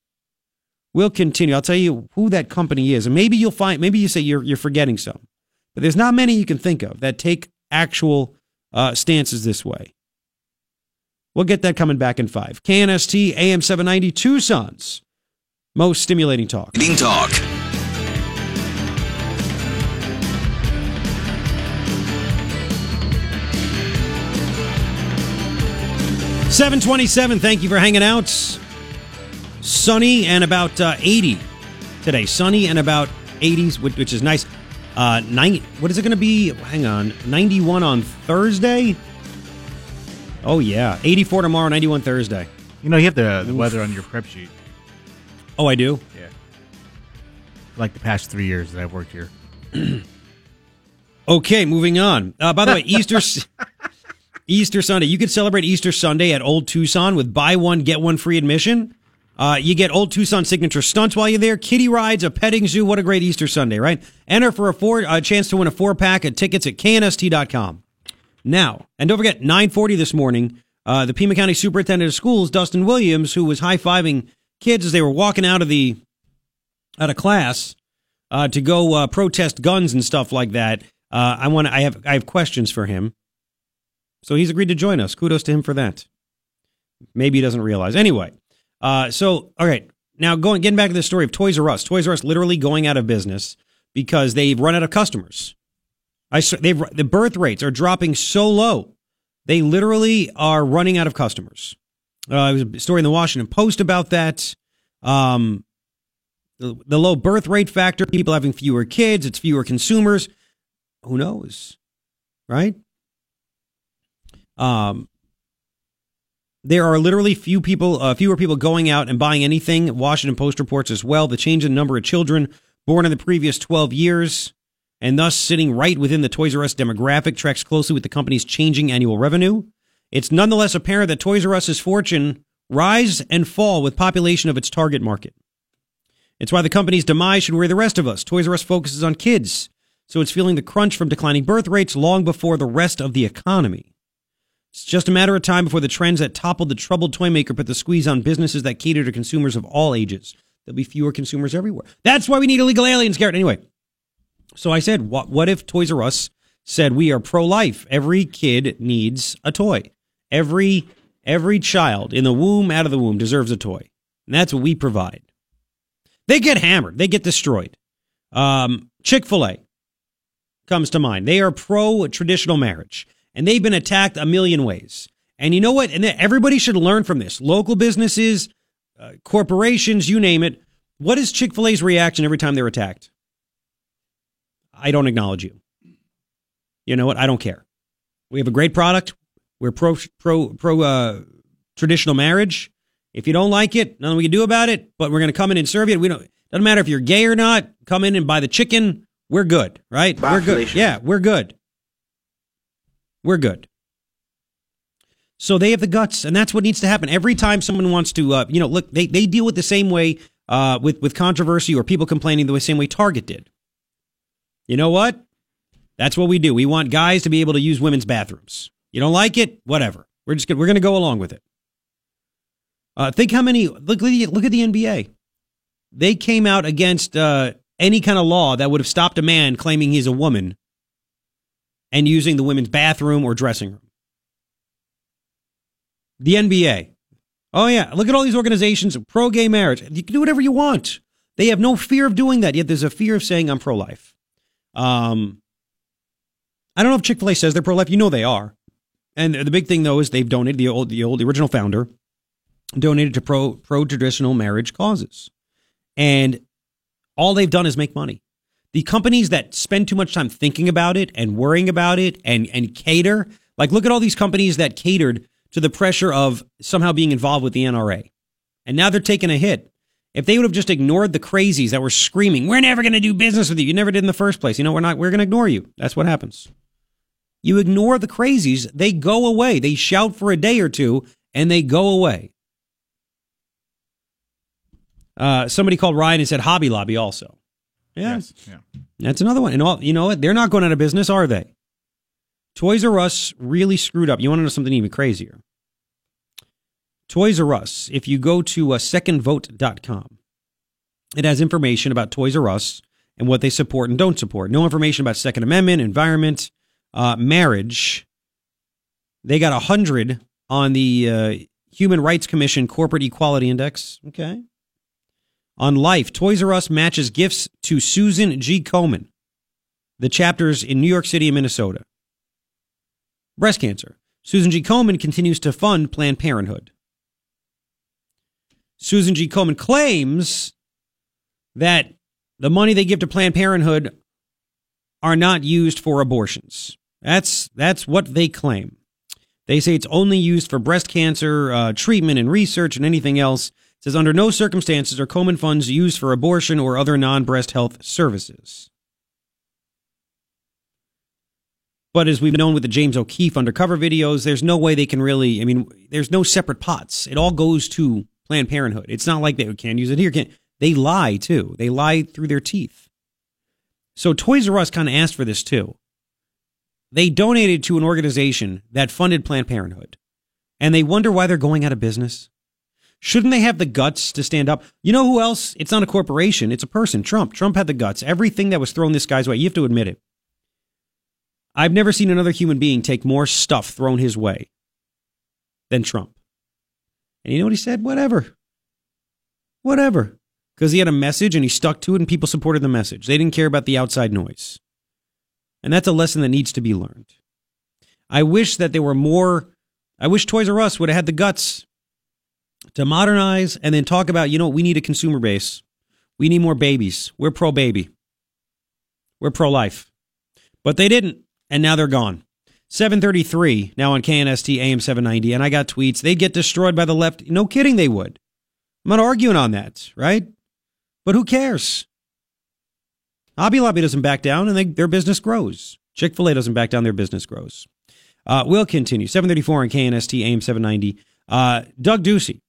We'll continue. I'll tell you who that company is. And maybe you'll find, maybe you say you're, you're forgetting some. But there's not many you can think of that take actual uh, stances this way. We'll get that coming back in five. KNST AM 790 Tucson's most stimulating talk. Talk. 727, thank you for hanging out. Sunny and about uh, 80 today. Sunny and about 80s, which is nice. Uh, nine, what is it going to be? Hang on. 91 on Thursday? Oh, yeah. 84 tomorrow, 91 Thursday. You know, you have the, the weather on your prep sheet. Oh, I do? Yeah. Like the past three years that I've worked here. okay, moving on. Uh, by the way, Easter. Easter Sunday. You could celebrate Easter Sunday at Old Tucson with buy one, get one free admission. Uh, you get Old Tucson signature stunts while you're there. Kitty rides, a petting zoo. What a great Easter Sunday, right? Enter for a four a chance to win a four pack of tickets at knst.com. Now, and don't forget, 940 this morning, uh, the Pima County Superintendent of Schools, Dustin Williams, who was high fiving kids as they were walking out of the out of class uh, to go uh, protest guns and stuff like that. Uh, I want I have I have questions for him. So he's agreed to join us. Kudos to him for that. Maybe he doesn't realize. Anyway, uh, so all right, now going getting back to the story of Toys R Us. Toys R Us literally going out of business because they've run out of customers. I they've the birth rates are dropping so low. They literally are running out of customers. Uh, there was a story in the Washington Post about that. Um, the, the low birth rate factor, people having fewer kids, it's fewer consumers. Who knows, right? Um, there are literally few people, uh, fewer people going out and buying anything. Washington Post reports as well the change in the number of children born in the previous 12 years, and thus sitting right within the Toys R Us demographic, tracks closely with the company's changing annual revenue. It's nonetheless apparent that Toys R Us's fortune rise and fall with population of its target market. It's why the company's demise should worry the rest of us. Toys R Us focuses on kids, so it's feeling the crunch from declining birth rates long before the rest of the economy. It's just a matter of time before the trends that toppled the troubled toy maker put the squeeze on businesses that cater to consumers of all ages. There'll be fewer consumers everywhere. That's why we need illegal aliens, Garrett. Anyway, so I said, what, what if Toys R Us said we are pro life? Every kid needs a toy. Every every child in the womb, out of the womb, deserves a toy, and that's what we provide. They get hammered. They get destroyed. Um, Chick Fil A comes to mind. They are pro traditional marriage, and they've been attacked a million ways. And you know what? And everybody should learn from this. Local businesses, uh, corporations, you name it. What is Chick Fil A's reaction every time they're attacked? I don't acknowledge you. You know what? I don't care. We have a great product. We're pro pro pro uh, traditional marriage. If you don't like it, nothing we can do about it. But we're going to come in and serve you. We don't. Doesn't matter if you're gay or not. Come in and buy the chicken. We're good, right? We're good. Yeah, we're good. We're good. So they have the guts, and that's what needs to happen. Every time someone wants to, uh, you know, look, they, they deal with the same way uh, with with controversy or people complaining the same way Target did. You know what? That's what we do. We want guys to be able to use women's bathrooms. You don't like it? Whatever. We're just gonna, we're going to go along with it. Uh, think how many look look at the NBA. They came out against uh, any kind of law that would have stopped a man claiming he's a woman and using the women's bathroom or dressing room. The NBA. Oh yeah, look at all these organizations pro gay marriage. You can do whatever you want. They have no fear of doing that. Yet there's a fear of saying I'm pro life. Um, I don't know if Chick Fil A says they're pro life. You know they are. And the big thing though is they've donated the old the old the original founder donated to pro pro traditional marriage causes, and all they've done is make money. The companies that spend too much time thinking about it and worrying about it and and cater, like look at all these companies that catered to the pressure of somehow being involved with the NRA, and now they're taking a hit. If they would have just ignored the crazies that were screaming, "We're never going to do business with you," you never did in the first place. You know, we're not. We're going to ignore you. That's what happens. You ignore the crazies, they go away. They shout for a day or two and they go away. Uh, somebody called Ryan and said Hobby Lobby also. Yeah. Yes, yeah. That's another one. And all you know what? They're not going out of business, are they? Toys R Us really screwed up. You want to know something even crazier? Toys R Us, if you go to uh, secondvote.com, it has information about Toys R Us and what they support and don't support. No information about Second Amendment, environment, uh, marriage. They got 100 on the uh, Human Rights Commission Corporate Equality Index. Okay. On life, Toys R Us matches gifts to Susan G. Komen, the chapters in New York City and Minnesota. Breast cancer. Susan G. Komen continues to fund Planned Parenthood. Susan G. Komen claims that the money they give to Planned Parenthood are not used for abortions. That's that's what they claim. They say it's only used for breast cancer uh, treatment and research and anything else. Says under no circumstances are Komen funds used for abortion or other non-breast health services. But as we've known with the James O'Keefe undercover videos, there's no way they can really. I mean, there's no separate pots. It all goes to Planned Parenthood. It's not like they can't use it here. Can't they lie too? They lie through their teeth. So Toys R Us kind of asked for this too they donated to an organization that funded Planned Parenthood, and they wonder why they're going out of business. Shouldn't they have the guts to stand up? You know who else? It's not a corporation, it's a person. Trump. Trump had the guts. Everything that was thrown this guy's way, you have to admit it. I've never seen another human being take more stuff thrown his way than Trump. And you know what he said? Whatever. Whatever. Because he had a message and he stuck to it and people supported the message. They didn't care about the outside noise. And that's a lesson that needs to be learned. I wish that there were more. I wish Toys R Us would have had the guts to modernize and then talk about, you know, we need a consumer base. We need more babies. We're pro baby. We're pro life. But they didn't. And now they're gone. 733 now on KNST AM 790. And I got tweets. They'd get destroyed by the left. No kidding, they would. I'm not arguing on that, right? But who cares? Hobby Lobby doesn't back down and they, their business grows. Chick fil A doesn't back down, their business grows. Uh, we'll continue. 734 on KNST, AM 790. Uh, Doug Ducey.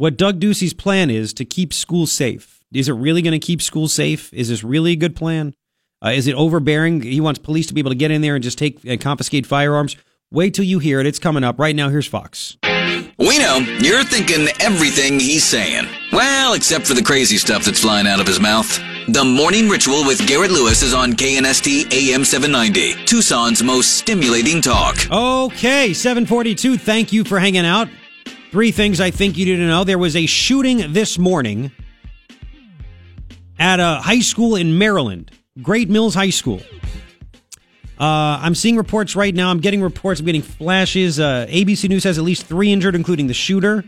What Doug Ducey's plan is to keep schools safe. Is it really going to keep schools safe? Is this really a good plan? Uh, is it overbearing? He wants police to be able to get in there and just take and confiscate firearms. Wait till you hear it. It's coming up. Right now, here's Fox. We know you're thinking everything he's saying. Well, except for the crazy stuff that's flying out of his mouth. The Morning Ritual with Garrett Lewis is on KNST AM 790, Tucson's most stimulating talk. Okay, 742. Thank you for hanging out. Three things I think you to know. There was a shooting this morning at a high school in Maryland, Great Mills High School. Uh, I'm seeing reports right now. I'm getting reports. I'm getting flashes. Uh, ABC News has at least three injured, including the shooter.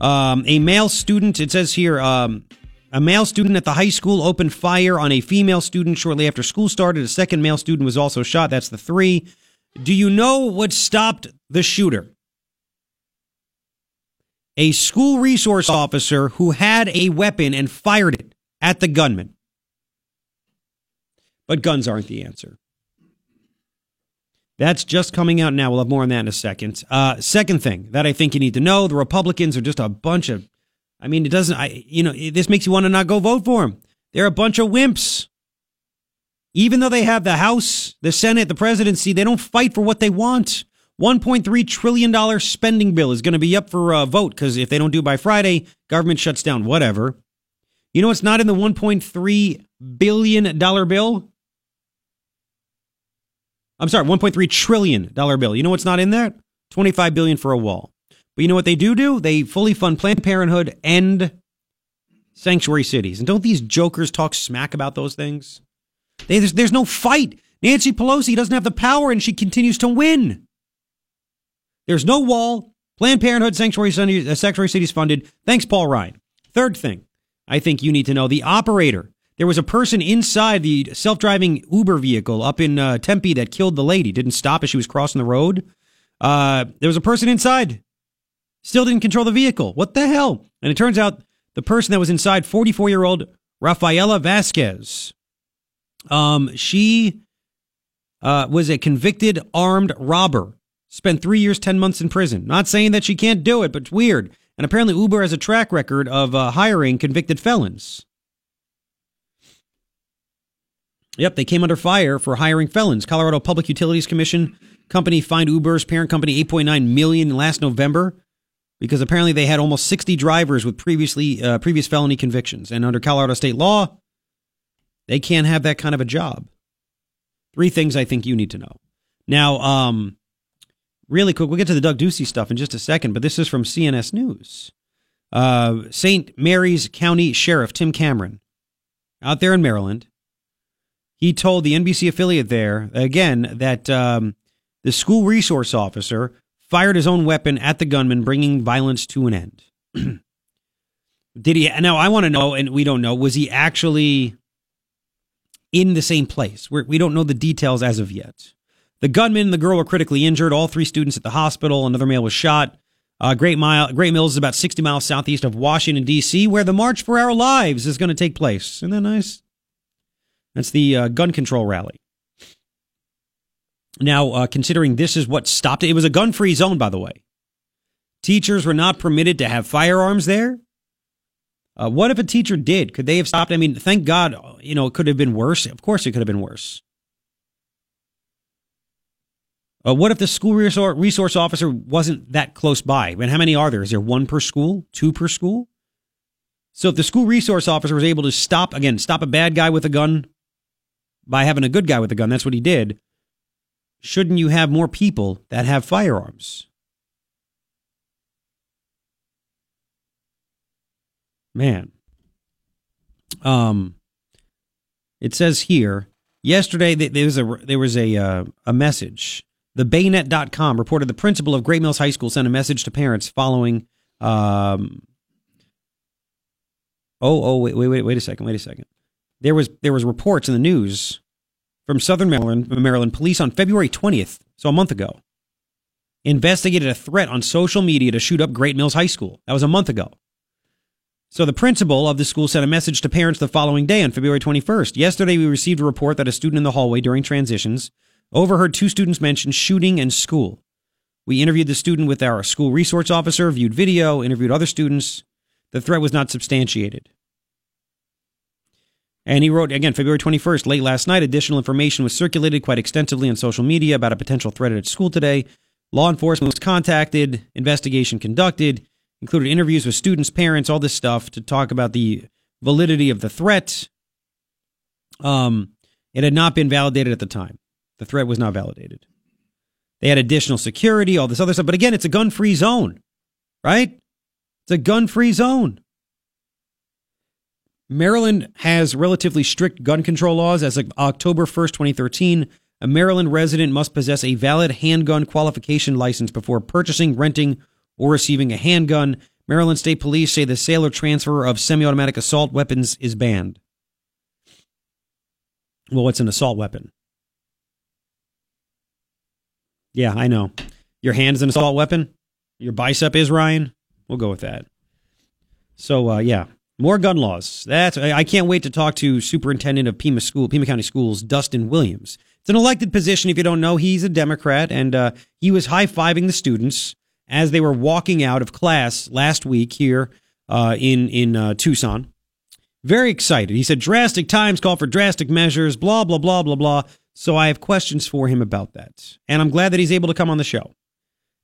Um, a male student, it says here, um, a male student at the high school opened fire on a female student shortly after school started. A second male student was also shot. That's the three. Do you know what stopped the shooter? A school resource officer who had a weapon and fired it at the gunman. But guns aren't the answer. That's just coming out now. We'll have more on that in a second. Uh, second thing that I think you need to know the Republicans are just a bunch of I mean, it doesn't, I, you know, this makes you want to not go vote for them. They're a bunch of wimps. Even though they have the House, the Senate, the presidency, they don't fight for what they want. $1.3 trillion spending bill is going to be up for a vote because if they don't do by Friday, government shuts down, whatever. You know what's not in the $1.3 billion bill? I'm sorry, $1.3 trillion bill. You know what's not in there? 25 billion for a wall. But you know what they do do? They fully fund Planned Parenthood and sanctuary cities. And don't these jokers talk smack about those things? They, there's, there's no fight. Nancy Pelosi doesn't have the power and she continues to win. There's no wall. Planned Parenthood, sanctuary, uh, sanctuary cities funded. Thanks, Paul Ryan. Third thing I think you need to know the operator. There was a person inside the self driving Uber vehicle up in uh, Tempe that killed the lady, didn't stop as she was crossing the road. Uh, there was a person inside Still didn't control the vehicle. What the hell? And it turns out the person that was inside, 44 year old Rafaela Vasquez, um, she uh, was a convicted armed robber. Spent three years, 10 months in prison. Not saying that she can't do it, but it's weird. And apparently, Uber has a track record of uh, hiring convicted felons. Yep, they came under fire for hiring felons. Colorado Public Utilities Commission company fined Uber's parent company 8.9 million last November because apparently they had almost 60 drivers with previously uh, previous felony convictions, and under Colorado state law, they can't have that kind of a job. Three things I think you need to know. Now, um, really quick, we'll get to the Doug Ducey stuff in just a second, but this is from CNS News. Uh, St. Mary's County Sheriff Tim Cameron, out there in Maryland, he told the NBC affiliate there again that um, the school resource officer fired his own weapon at the gunman, bringing violence to an end. Did he? Now, I want to know, and we don't know, was he actually in the same place? We're, we do not know the details as of yet. The gunman and the girl were critically injured. All three students at the hospital. Another male was shot. Uh, Great Mile, Great Mills is about 60 miles southeast of Washington, D.C., where the March for Our Lives is going to take place. Isn't that nice? That's the uh, gun control rally. Now, uh, considering this is what stopped it, it was a gun free zone, by the way. Teachers were not permitted to have firearms there. Uh, what if a teacher did? Could they have stopped? I mean, thank God, you know, it could have been worse. Of course, it could have been worse. Uh, what if the school resource officer wasn't that close by? I mean, how many are there? Is there one per school? Two per school? So if the school resource officer was able to stop, again, stop a bad guy with a gun by having a good guy with a gun, that's what he did shouldn't you have more people that have firearms? Man. Um it says here yesterday there was a there was a uh, a message. The Baynet.com reported the principal of Great Mills High School sent a message to parents following um Oh, oh, wait, wait, wait, wait a second, wait a second. There was there was reports in the news from Southern Maryland, Maryland police on February 20th, so a month ago, investigated a threat on social media to shoot up Great Mills High School. That was a month ago. So the principal of the school sent a message to parents the following day on February 21st. Yesterday, we received a report that a student in the hallway during transitions overheard two students mention shooting and school. We interviewed the student with our school resource officer, viewed video, interviewed other students. The threat was not substantiated. And he wrote again, February 21st, late last night, additional information was circulated quite extensively on social media about a potential threat at school today. Law enforcement was contacted, investigation conducted, included interviews with students, parents, all this stuff to talk about the validity of the threat. Um, it had not been validated at the time. The threat was not validated. They had additional security, all this other stuff. But again, it's a gun free zone, right? It's a gun free zone. Maryland has relatively strict gun control laws. As of October 1st, 2013, a Maryland resident must possess a valid handgun qualification license before purchasing, renting, or receiving a handgun. Maryland State Police say the sale or transfer of semi automatic assault weapons is banned. Well, what's an assault weapon? Yeah, I know. Your hand is an assault weapon? Your bicep is, Ryan? We'll go with that. So, uh, yeah, more gun laws. That's I can't wait to talk to Superintendent of Pima School, Pima County Schools, Dustin Williams. It's an elected position. If you don't know, he's a Democrat, and uh, he was high fiving the students as they were walking out of class last week here uh, in in uh, Tucson. Very excited. He said drastic times call for drastic measures. Blah blah blah blah blah. So I have questions for him about that, and I'm glad that he's able to come on the show.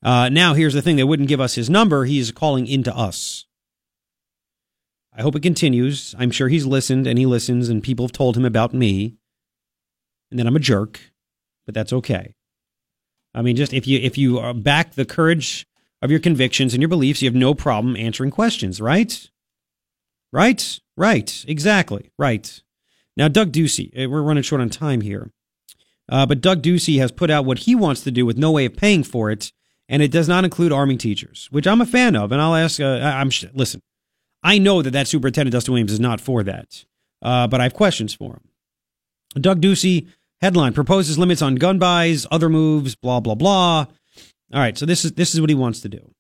Uh, now here's the thing: they wouldn't give us his number. He's calling into us. I hope it continues. I'm sure he's listened and he listens, and people have told him about me, and that I'm a jerk, but that's okay. I mean, just if you if you uh, back the courage of your convictions and your beliefs, you have no problem answering questions, right? Right? Right. Exactly. Right. Now, Doug Ducey, eh, we're running short on time here, uh, but Doug Ducey has put out what he wants to do with no way of paying for it, and it does not include arming teachers, which I'm a fan of. And I'll ask. Uh, I'm listen. I know that that superintendent Dustin Williams is not for that, uh, but I have questions for him. Doug Ducey headline proposes limits on gun buys, other moves, blah blah blah. All right, so this is this is what he wants to do.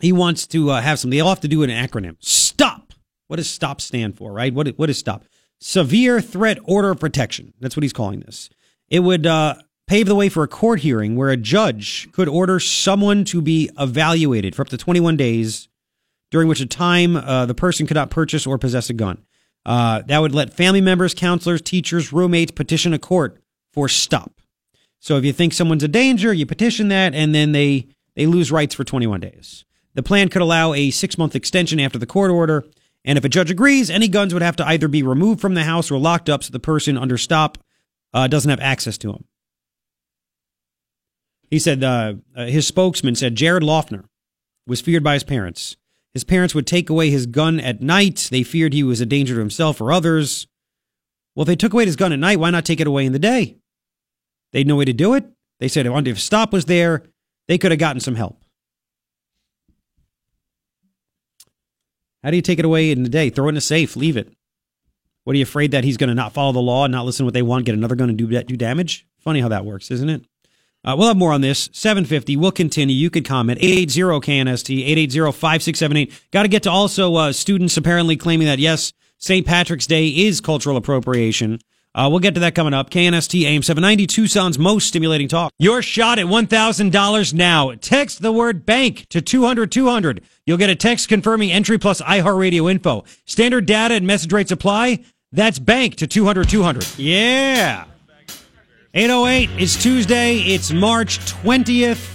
He wants to uh, have some. They all have to do an acronym. Stop. What does stop stand for? Right? What what is stop? Severe threat order of protection. That's what he's calling this. It would uh, pave the way for a court hearing where a judge could order someone to be evaluated for up to 21 days, during which a time uh, the person could not purchase or possess a gun. Uh, that would let family members, counselors, teachers, roommates petition a court for stop. So if you think someone's a danger, you petition that, and then they they lose rights for 21 days. The plan could allow a six month extension after the court order, and if a judge agrees, any guns would have to either be removed from the house or locked up so the person under stop uh, doesn't have access to them. He said uh, uh, his spokesman said Jared Loughner was feared by his parents. His parents would take away his gun at night. They feared he was a danger to himself or others. Well, if they took away his gun at night, why not take it away in the day? They had no way to do it. They said if stop was there, they could have gotten some help. How do you take it away in the day? Throw it in a safe, leave it. What are you afraid that he's going to not follow the law and not listen to what they want, get another gun and do do damage? Funny how that works, isn't it? Uh, we'll have more on this. 750. We'll continue. You could comment. 880 KNST, 880 5678. Got to get to also uh, students apparently claiming that, yes, St. Patrick's Day is cultural appropriation. Uh, we'll get to that coming up. KNST AM 790, Tucson's most stimulating talk. Your shot at $1,000 now. Text the word bank to 200 200. You'll get a text confirming entry plus iHeartRadio info. Standard data and message rates apply. That's bank to 200 200. Yeah. 808 is Tuesday. It's March 20th.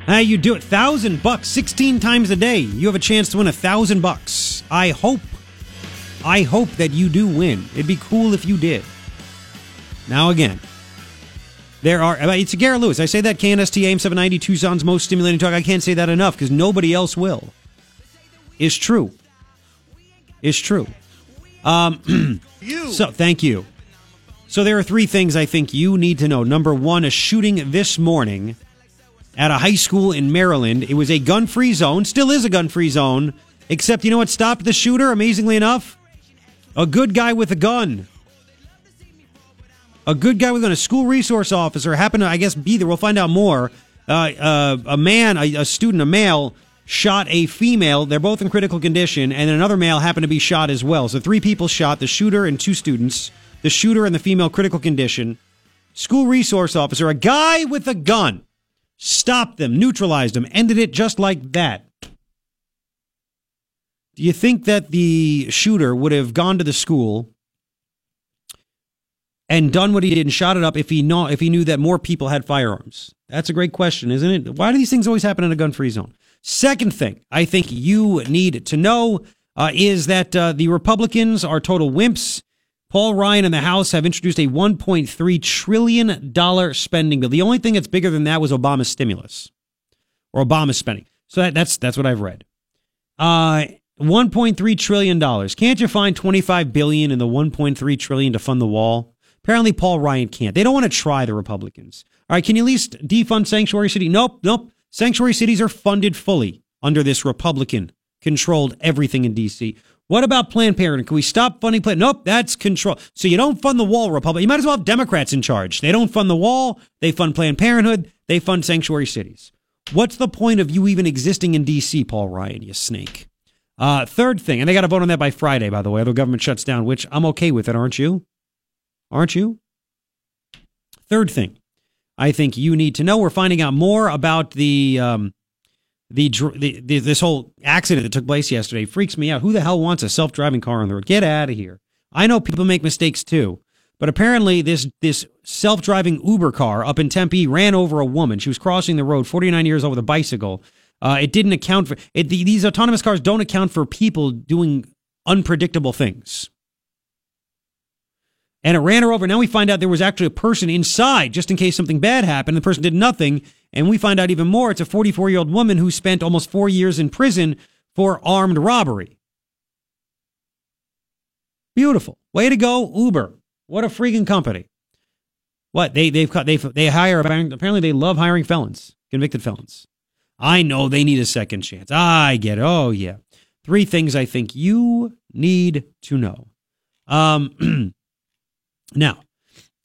How you do it? Thousand bucks, 16 times a day. You have a chance to win a thousand bucks. I hope I hope that you do win. It'd be cool if you did. Now, again, there are, uh, it's a Garrett Lewis. I say that KNST AM 790, Tucson's most stimulating talk. I can't say that enough because nobody else will. It's true. It's true. Um, you. So, thank you. So, there are three things I think you need to know. Number one, a shooting this morning at a high school in Maryland. It was a gun free zone, still is a gun free zone, except you know what stopped the shooter, amazingly enough? A good guy with a gun. A good guy with a gun. A school resource officer happened to, I guess, be there. We'll find out more. Uh, uh, a man, a, a student, a male, shot a female. They're both in critical condition, and another male happened to be shot as well. So three people shot: the shooter and two students. The shooter and the female critical condition. School resource officer, a guy with a gun, stopped them, neutralized them, ended it just like that. Do you think that the shooter would have gone to the school and done what he did and shot it up if he know if he knew that more people had firearms? That's a great question, isn't it? Why do these things always happen in a gun-free zone? Second thing I think you need to know uh, is that uh, the Republicans are total wimps. Paul Ryan and the House have introduced a $1.3 trillion spending bill. The only thing that's bigger than that was Obama's stimulus or Obama's spending. So that, that's that's what I've read. Uh, 1.3 trillion dollars. Can't you find 25 billion in the 1.3 trillion to fund the wall? Apparently, Paul Ryan can't. They don't want to try the Republicans. All right, can you at least defund sanctuary city? Nope, nope. Sanctuary cities are funded fully under this Republican controlled everything in D.C. What about Planned Parenthood? Can we stop funding Planned? Nope, that's control. So you don't fund the wall, Republic. You might as well have Democrats in charge. They don't fund the wall. They fund Planned Parenthood. They fund sanctuary cities. What's the point of you even existing in D.C., Paul Ryan, you snake? Uh, third thing, and they got to vote on that by Friday, by the way, the government shuts down, which I'm okay with it, aren't you? Aren't you? Third thing, I think you need to know. We're finding out more about the, um, the, the, the this whole accident that took place yesterday. Freaks me out. Who the hell wants a self driving car on the road? Get out of here. I know people make mistakes too. But apparently, this this self driving Uber car up in Tempe ran over a woman. She was crossing the road, 49 years old, with a bicycle. Uh, it didn't account for it. The, these autonomous cars don't account for people doing unpredictable things. And it ran her over. Now we find out there was actually a person inside just in case something bad happened. The person did nothing. And we find out even more. It's a 44 year old woman who spent almost four years in prison for armed robbery. Beautiful. Way to go, Uber. What a freaking company. What they they've cut they they hire apparently they love hiring felons, convicted felons. I know they need a second chance. I get it. Oh yeah. Three things I think you need to know. Um now,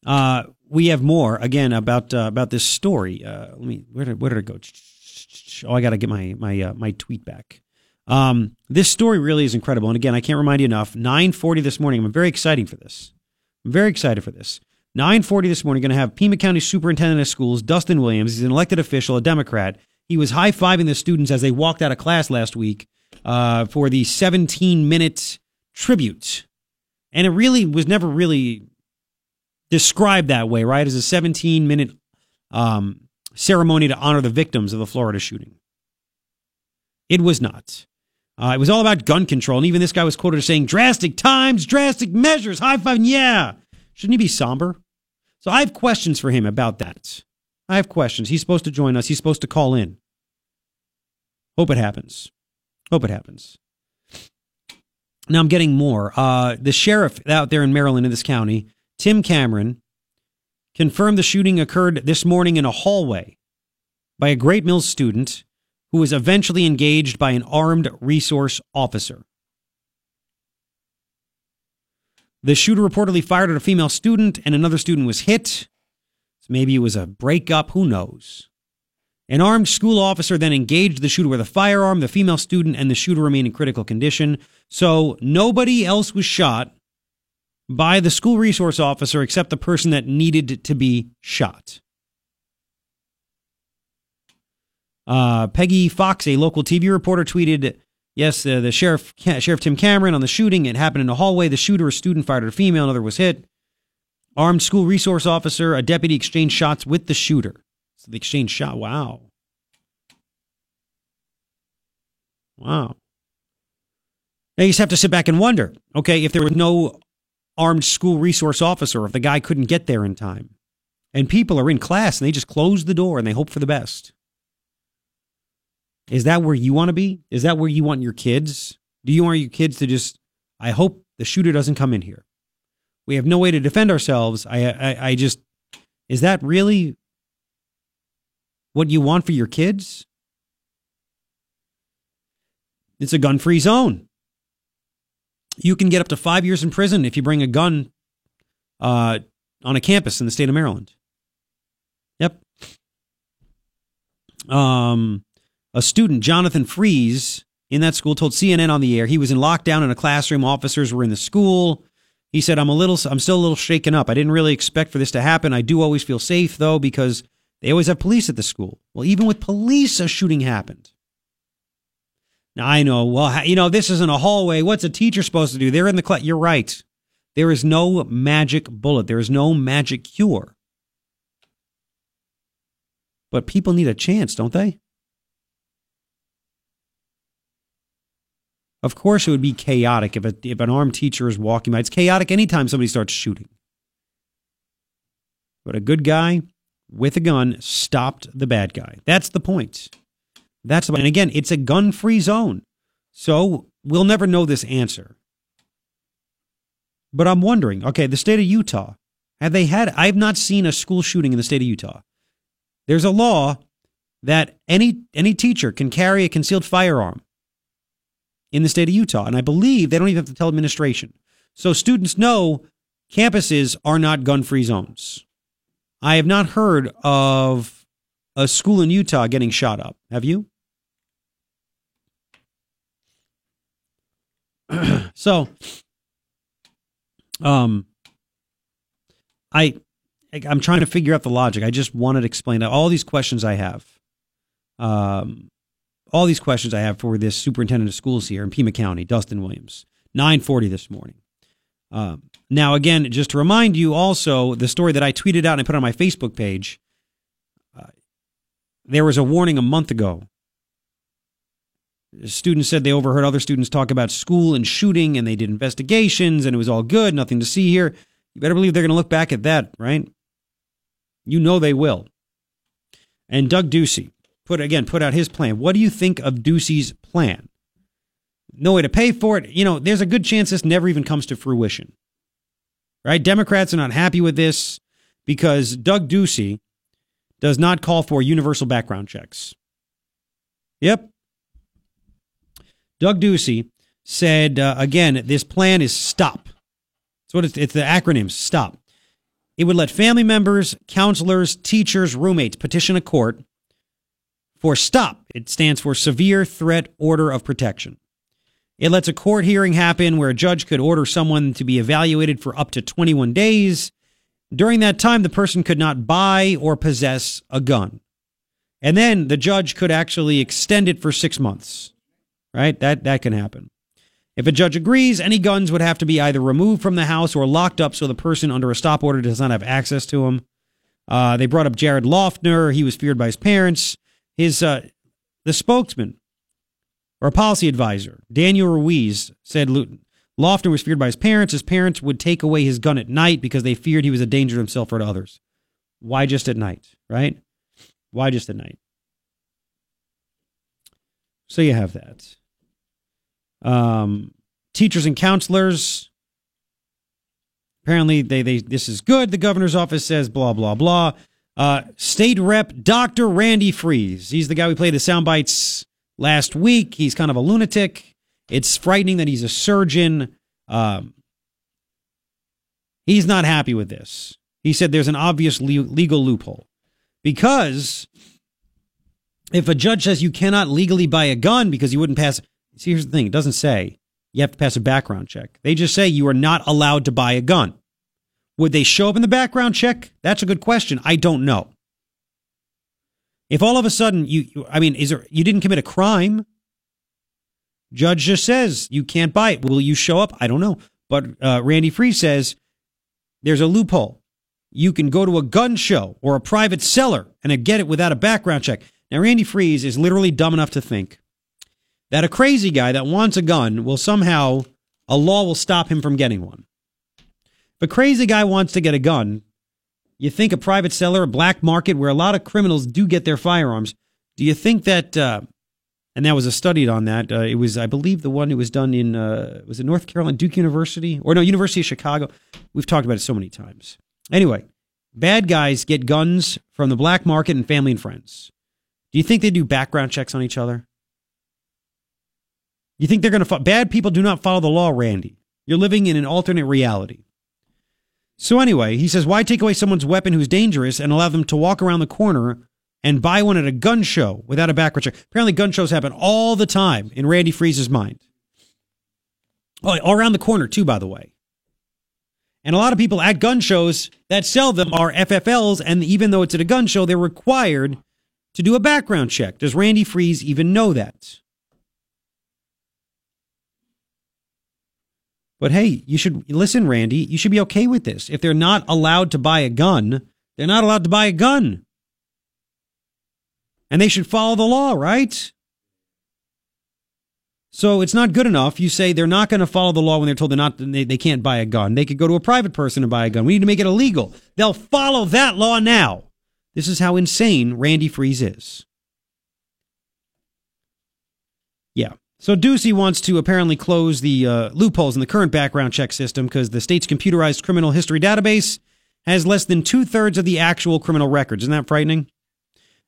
uh we have more again about uh, about this story. Uh let me where did where did it go? Oh, I got to get my my uh, my tweet back. Um, this story really is incredible. And again, I can't remind you enough. 940 this morning. I'm very excited for this. I'm very excited for this. 940 this morning, going to have Pima County Superintendent of Schools, Dustin Williams. He's an elected official, a Democrat. He was high fiving the students as they walked out of class last week uh, for the 17 minute tribute. And it really was never really described that way, right? As a 17 minute um, ceremony to honor the victims of the Florida shooting. It was not. Uh, it was all about gun control. And even this guy was quoted as saying, drastic times, drastic measures, high five. Yeah. Shouldn't he be somber? So I have questions for him about that. I have questions. He's supposed to join us. He's supposed to call in. Hope it happens. Hope it happens. Now I'm getting more. Uh, the sheriff out there in Maryland in this county, Tim Cameron, confirmed the shooting occurred this morning in a hallway by a Great Mills student who was eventually engaged by an armed resource officer. The shooter reportedly fired at a female student, and another student was hit. So maybe it was a breakup, who knows? An armed school officer then engaged the shooter with a firearm. The female student and the shooter remain in critical condition. So nobody else was shot by the school resource officer except the person that needed to be shot. Uh, Peggy Fox, a local TV reporter, tweeted, "Yes, uh, the sheriff, Sheriff Tim Cameron, on the shooting. It happened in a hallway. The shooter, a student, fired at a female. Another was hit. Armed school resource officer, a deputy, exchanged shots with the shooter. So they exchanged shot. Wow, wow. Now you just have to sit back and wonder. Okay, if there was no armed school resource officer, if the guy couldn't get there in time, and people are in class and they just close the door and they hope for the best." Is that where you want to be? Is that where you want your kids? Do you want your kids to just, I hope the shooter doesn't come in here? We have no way to defend ourselves. I, I, I just, is that really what you want for your kids? It's a gun free zone. You can get up to five years in prison if you bring a gun uh, on a campus in the state of Maryland. Yep. Um, a student, Jonathan Fries, in that school told CNN on the air he was in lockdown in a classroom. Officers were in the school. He said, I'm a little, I'm still a little shaken up. I didn't really expect for this to happen. I do always feel safe though, because they always have police at the school. Well, even with police, a shooting happened. I know, well, you know, this isn't a hallway. What's a teacher supposed to do? They're in the class. You're right. There is no magic bullet, there is no magic cure. But people need a chance, don't they? Of course, it would be chaotic if, a, if an armed teacher is walking by. It's chaotic anytime somebody starts shooting. But a good guy with a gun stopped the bad guy. That's the point. That's the. And again, it's a gun free zone. So we'll never know this answer. But I'm wondering okay, the state of Utah, have they had, I've not seen a school shooting in the state of Utah. There's a law that any, any teacher can carry a concealed firearm in the state of Utah. And I believe they don't even have to tell administration. So students know campuses are not gun free zones. I have not heard of a school in Utah getting shot up. Have you? so, um, I, I'm trying to figure out the logic. I just wanted to explain all these questions I have. Um, all these questions I have for this superintendent of schools here in Pima County, Dustin Williams, 940 this morning. Um, now, again, just to remind you also, the story that I tweeted out and I put on my Facebook page, uh, there was a warning a month ago. Students said they overheard other students talk about school and shooting, and they did investigations, and it was all good, nothing to see here. You better believe they're going to look back at that, right? You know they will. And Doug Ducey, put again put out his plan. What do you think of Ducey's plan? No way to pay for it. You know, there's a good chance this never even comes to fruition. Right? Democrats are not happy with this because Doug Ducey does not call for universal background checks. Yep. Doug Ducey said uh, again, this plan is stop. That's what it's, it's the acronym stop. It would let family members, counselors, teachers, roommates petition a court for STOP. It stands for Severe Threat Order of Protection. It lets a court hearing happen where a judge could order someone to be evaluated for up to 21 days. During that time, the person could not buy or possess a gun. And then the judge could actually extend it for six months. Right? That, that can happen. If a judge agrees, any guns would have to be either removed from the house or locked up so the person under a stop order does not have access to them. Uh, they brought up Jared Loughner. He was feared by his parents. His uh, the spokesman or policy advisor, Daniel Ruiz, said Loughner was feared by his parents. His parents would take away his gun at night because they feared he was a danger to himself or to others. Why just at night, right? Why just at night? So you have that. Um, teachers and counselors. Apparently, they, they this is good. The governor's office says blah blah blah. Uh, State Rep Dr. Randy Friese. He's the guy we played the sound bites last week. He's kind of a lunatic. It's frightening that he's a surgeon. Um, he's not happy with this. He said there's an obvious le- legal loophole because if a judge says you cannot legally buy a gun because you wouldn't pass, see, here's the thing: it doesn't say you have to pass a background check. They just say you are not allowed to buy a gun. Would they show up in the background check? That's a good question. I don't know. If all of a sudden you, I mean, is there, you didn't commit a crime? Judge just says you can't buy it. Will you show up? I don't know. But uh, Randy Friese says there's a loophole. You can go to a gun show or a private seller and get it without a background check. Now, Randy Friese is literally dumb enough to think that a crazy guy that wants a gun will somehow, a law will stop him from getting one. If a crazy guy wants to get a gun, you think a private seller, a black market where a lot of criminals do get their firearms. Do you think that, uh, and that was a study on that. Uh, it was, I believe, the one it was done in, uh, was it North Carolina, Duke University? Or no, University of Chicago. We've talked about it so many times. Anyway, bad guys get guns from the black market and family and friends. Do you think they do background checks on each other? You think they're going to, fo- bad people do not follow the law, Randy. You're living in an alternate reality. So anyway, he says, why take away someone's weapon who's dangerous and allow them to walk around the corner and buy one at a gun show without a background check? Apparently, gun shows happen all the time in Randy Friese's mind. Oh, all around the corner too, by the way. And a lot of people at gun shows that sell them are FFLs, and even though it's at a gun show, they're required to do a background check. Does Randy Friese even know that? But hey, you should listen, Randy. You should be okay with this. If they're not allowed to buy a gun, they're not allowed to buy a gun. And they should follow the law, right? So it's not good enough. You say they're not going to follow the law when they're told they're not they, they can't buy a gun. They could go to a private person and buy a gun. We need to make it illegal. They'll follow that law now. This is how insane Randy Friese is. Yeah. So Ducey wants to apparently close the uh, loopholes in the current background check system because the state's computerized criminal history database has less than two thirds of the actual criminal records. Isn't that frightening?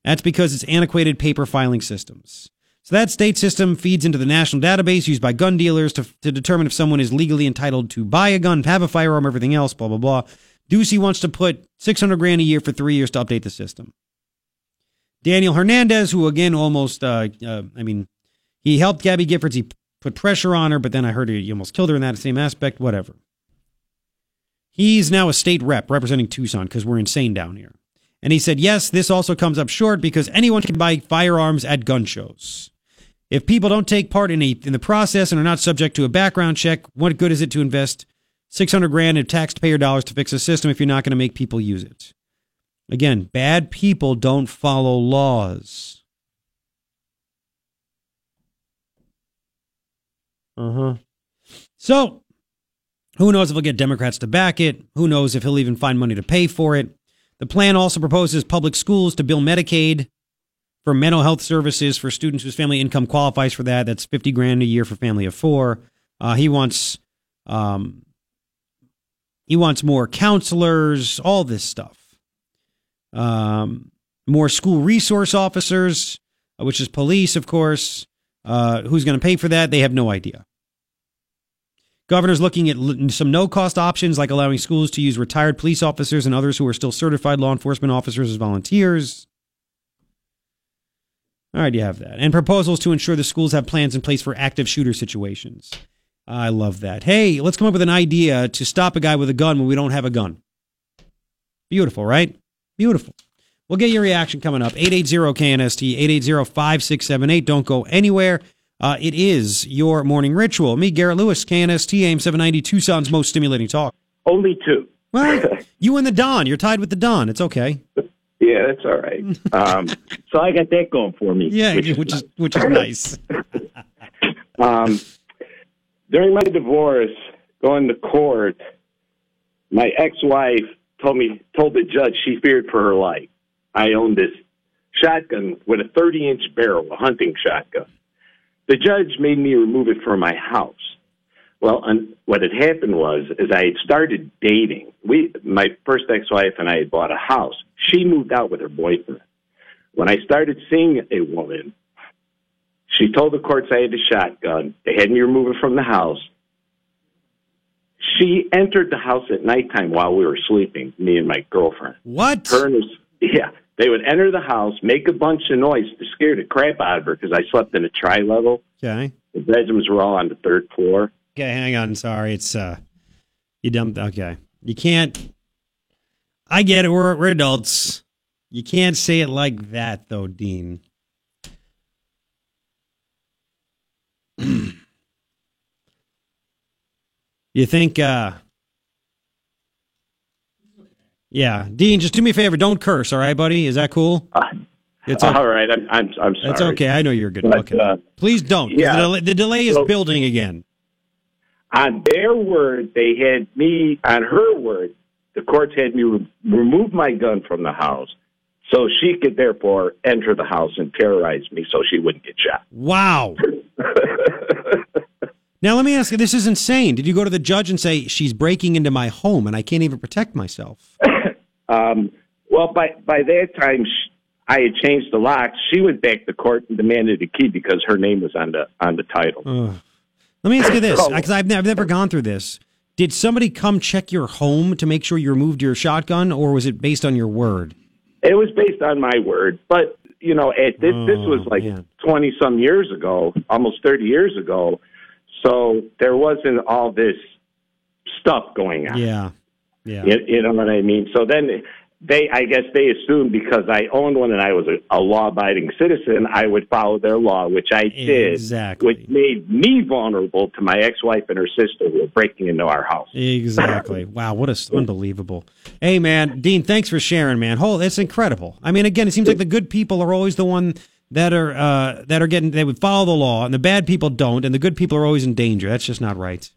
That's because it's antiquated paper filing systems. So that state system feeds into the national database used by gun dealers to, to determine if someone is legally entitled to buy a gun, have a firearm, everything else, blah, blah, blah. Ducey wants to put 600 grand a year for three years to update the system. Daniel Hernandez, who again almost, uh, uh, I mean, he helped Gabby Giffords. He put pressure on her, but then I heard he almost killed her in that same aspect. Whatever. He's now a state rep representing Tucson because we're insane down here. And he said, yes, this also comes up short because anyone can buy firearms at gun shows. If people don't take part in, a, in the process and are not subject to a background check, what good is it to invest 600 grand in taxpayer dollars to fix a system if you're not going to make people use it? Again, bad people don't follow laws. Uh huh. So, who knows if he'll get Democrats to back it? Who knows if he'll even find money to pay for it? The plan also proposes public schools to bill Medicaid for mental health services for students whose family income qualifies for that. That's 50 grand a year for family of four. Uh, he wants, um, he wants more counselors, all this stuff. Um, more school resource officers, uh, which is police, of course. Uh, who's going to pay for that? They have no idea. Governor's looking at some no cost options like allowing schools to use retired police officers and others who are still certified law enforcement officers as volunteers. All right, you have that. And proposals to ensure the schools have plans in place for active shooter situations. I love that. Hey, let's come up with an idea to stop a guy with a gun when we don't have a gun. Beautiful, right? Beautiful. We'll get your reaction coming up. 880-KNST, 880-5678. Don't go anywhere. Uh, it is your morning ritual. Me, Garrett Lewis, KNST, AM 790, Tucson's most stimulating talk. Only two. Well, you and the Don. You're tied with the Don. It's okay. Yeah, that's all right. Um, so I got that going for me. Yeah, which, which is, which is nice. um, during my divorce, going to court, my ex-wife told me told the judge she feared for her life. I owned this shotgun with a 30 inch barrel, a hunting shotgun. The judge made me remove it from my house. Well, what had happened was, is I had started dating. We, my first ex-wife and I had bought a house. She moved out with her boyfriend. When I started seeing a woman, she told the courts I had a shotgun. They had me remove it from the house. She entered the house at nighttime while we were sleeping, me and my girlfriend. What? Her and yeah. They would enter the house, make a bunch of noise to scare the crap out of her because I slept in a tri level. Okay. The bedrooms were all on the third floor. Okay, hang on. Sorry, it's uh, you dumped. Okay, you can't. I get it. We're we're adults. You can't say it like that, though, Dean. you think uh yeah, Dean, just do me a favor. Don't curse, all right, buddy? Is that cool? Uh, it's okay. all right. I'm, I'm, I'm sorry. It's okay. I know you're good. But, okay. Uh, Please don't. Yeah. The delay, the delay is so, building again. On their word, they had me, on her word, the courts had me re- remove my gun from the house so she could therefore enter the house and terrorize me so she wouldn't get shot. Wow. now, let me ask you this is insane. Did you go to the judge and say, she's breaking into my home and I can't even protect myself? Um, well, by by that time, she, I had changed the locks. She went back to court and demanded a key because her name was on the on the title. Uh, let me ask you this, because I've, I've never gone through this. Did somebody come check your home to make sure you removed your shotgun, or was it based on your word? It was based on my word, but you know, at this oh, this was oh, like twenty some years ago, almost thirty years ago. So there wasn't all this stuff going on. Yeah, yeah. You, you know what I mean? So then they, I guess they assumed because I owned one and I was a, a law-abiding citizen, I would follow their law, which I did. Exactly. Which made me vulnerable to my ex-wife and her sister who were breaking into our house. Exactly. wow, what a unbelievable. Hey, man, Dean, thanks for sharing, man. Oh, that's incredible. I mean, again, it seems like the good people are always the one that are uh, that are getting they would follow the law, and the bad people don't, and the good people are always in danger. That's just not right.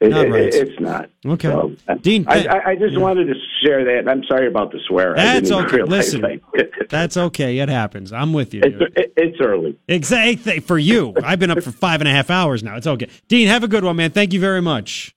It, Not right. It's not. Okay. So, Dean, I, I, I just yeah. wanted to share that. I'm sorry about the swear. That's okay. Listen, I- That's okay. It happens. I'm with you. it's, it's early. Exactly for you. I've been up for five and a half hours now. It's okay. Dean, have a good one, man. Thank you very much.